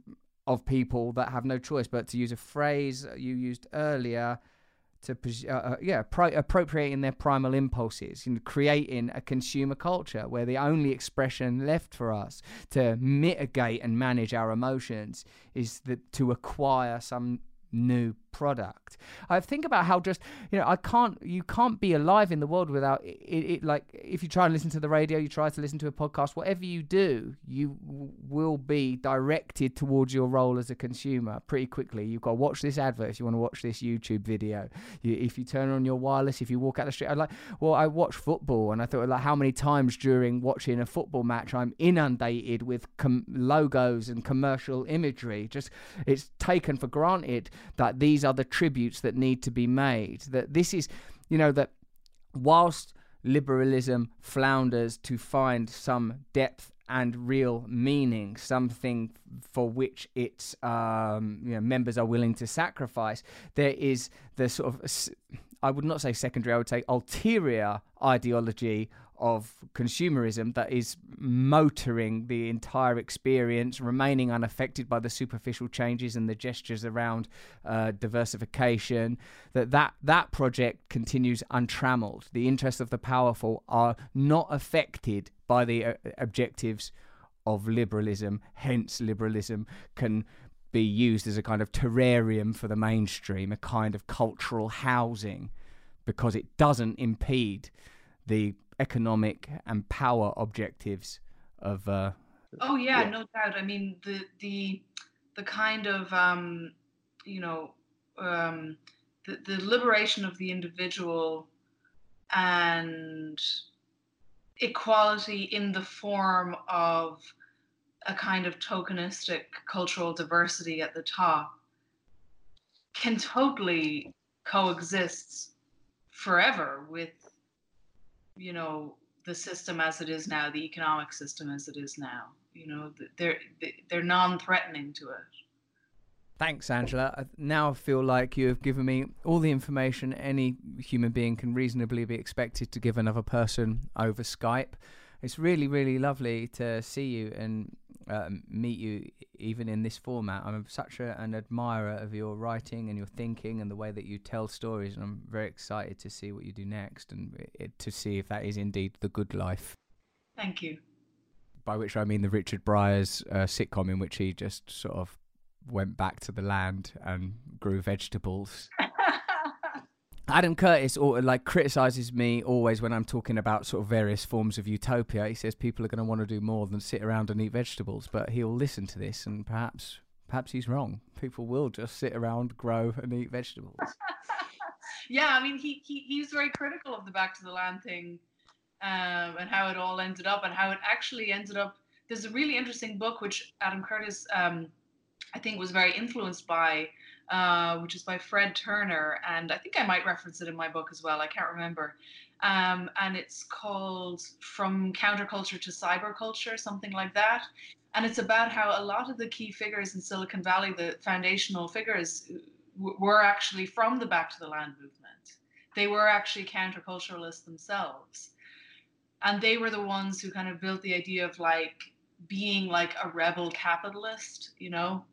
of people that have no choice but to use a phrase you used earlier to uh, uh, yeah pri- appropriating their primal impulses and creating a consumer culture where the only expression left for us to mitigate and manage our emotions is that to acquire some new product. I think about how just you know I can't you can't be alive in the world without it, it, like if you try and listen to the radio, you try to listen to a podcast, whatever you do, you w- will be directed towards your role as a consumer pretty quickly. You've got to watch this advert if you want to watch this YouTube video. You, if you turn on your wireless, if you walk out the street, I like well I watch football and I thought like how many times during watching a football match I'm inundated with com- logos and commercial imagery. Just it's taken for granted that these these are the tributes that need to be made. That this is, you know, that whilst liberalism flounders to find some depth and real meaning, something for which its um, you know, members are willing to sacrifice. There is the sort of, I would not say secondary, I would say ulterior ideology of consumerism that is motoring the entire experience, remaining unaffected by the superficial changes and the gestures around uh, diversification. That, that that project continues untrammeled. The interests of the powerful are not affected by the uh, objectives of liberalism. Hence, liberalism can be used as a kind of terrarium for the mainstream, a kind of cultural housing, because it doesn't impede the economic and power objectives of. Uh, oh yeah, yeah, no doubt. I mean the the the kind of um, you know um, the the liberation of the individual and equality in the form of a kind of tokenistic cultural diversity at the top can totally coexist forever with you know the system as it is now the economic system as it is now you know they're they're non-threatening to it Thanks, Angela. Now I feel like you have given me all the information any human being can reasonably be expected to give another person over Skype. It's really, really lovely to see you and uh, meet you, even in this format. I'm such a, an admirer of your writing and your thinking and the way that you tell stories, and I'm very excited to see what you do next and it, to see if that is indeed the good life. Thank you. By which I mean the Richard Briers uh, sitcom, in which he just sort of went back to the land and grew vegetables. Adam Curtis like criticizes me always when I'm talking about sort of various forms of utopia. He says people are going to want to do more than sit around and eat vegetables, but he'll listen to this and perhaps perhaps he's wrong. People will just sit around, grow, and eat vegetables. yeah, I mean he, he he's very critical of the back to the land thing um, and how it all ended up and how it actually ended up. There's a really interesting book which Adam Curtis um, I think was very influenced by, uh, which is by Fred Turner, and I think I might reference it in my book as well. I can't remember. Um, and it's called From Counterculture to Cyberculture, something like that. And it's about how a lot of the key figures in Silicon Valley, the foundational figures, w- were actually from the Back to the Land movement. They were actually counterculturalists themselves. And they were the ones who kind of built the idea of like being like a rebel capitalist, you know,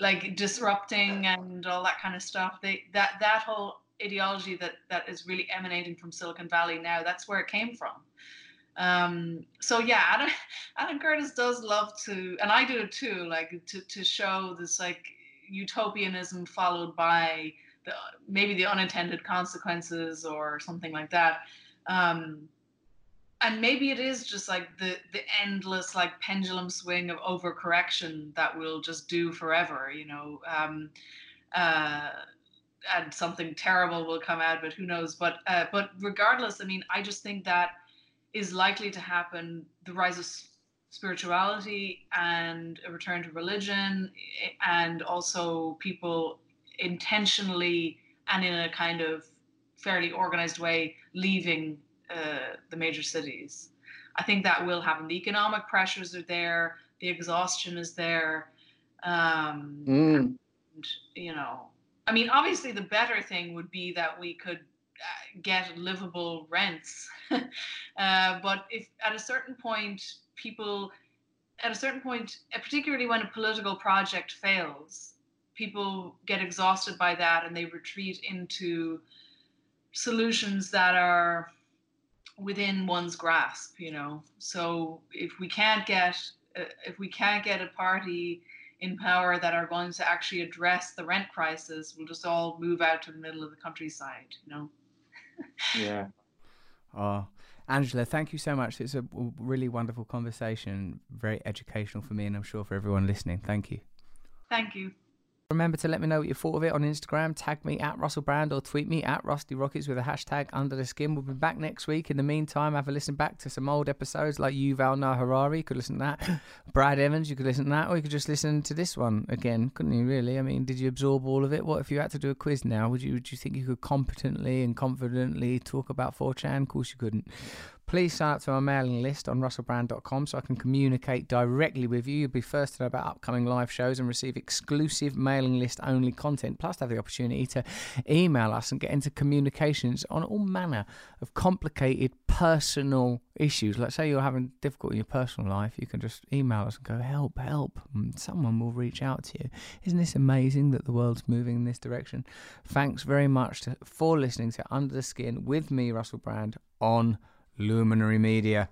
like disrupting and all that kind of stuff. They that that whole ideology that that is really emanating from Silicon Valley now. That's where it came from. Um, so yeah, Adam, Adam Curtis does love to, and I do it too, like to to show this like utopianism followed by the maybe the unintended consequences or something like that. Um, and maybe it is just like the the endless like pendulum swing of overcorrection that we'll just do forever you know um uh and something terrible will come out but who knows? But uh, but regardless i mean i just think that is likely to happen. The rise of spirituality and a return to religion and also people intentionally and in a kind of fairly organized way leaving uh, the major cities. I think that will happen. The economic pressures are there, the exhaustion is there. Um, mm. and, you know, I mean, obviously, the better thing would be that we could uh, get livable rents. uh, but if at a certain point, people, at a certain point, uh, particularly when a political project fails, people get exhausted by that and they retreat into solutions that are within one's grasp you know so if we can't get uh, if we can't get a party in power that are going to actually address the rent crisis we'll just all move out to the middle of the countryside you know yeah oh Angela, thank you so much. It's a really wonderful conversation, very educational for me, and I'm sure for everyone listening. Thank you. Thank you. Remember to let me know what you thought of it on Instagram. Tag me at Russell Brand or tweet me at Rusty Rockets with a hashtag under the skin. We'll be back next week. In the meantime, have a listen back to some old episodes like Yuval Noah Harari. You could listen to that. Brad Evans, you could listen to that. Or you could just listen to this one again, couldn't you, really? I mean, did you absorb all of it? What if you had to do a quiz now? Would you, would you think you could competently and confidently talk about 4chan? Of course you couldn't. Please sign up to my mailing list on russellbrand.com so I can communicate directly with you. You'll be first to know about upcoming live shows and receive exclusive mailing list only content, plus have the opportunity to email us and get into communications on all manner of complicated personal issues. Let's say you're having difficulty in your personal life, you can just email us and go, help, help. And someone will reach out to you. Isn't this amazing that the world's moving in this direction? Thanks very much to, for listening to Under the Skin with me, Russell Brand, on Luminary Media.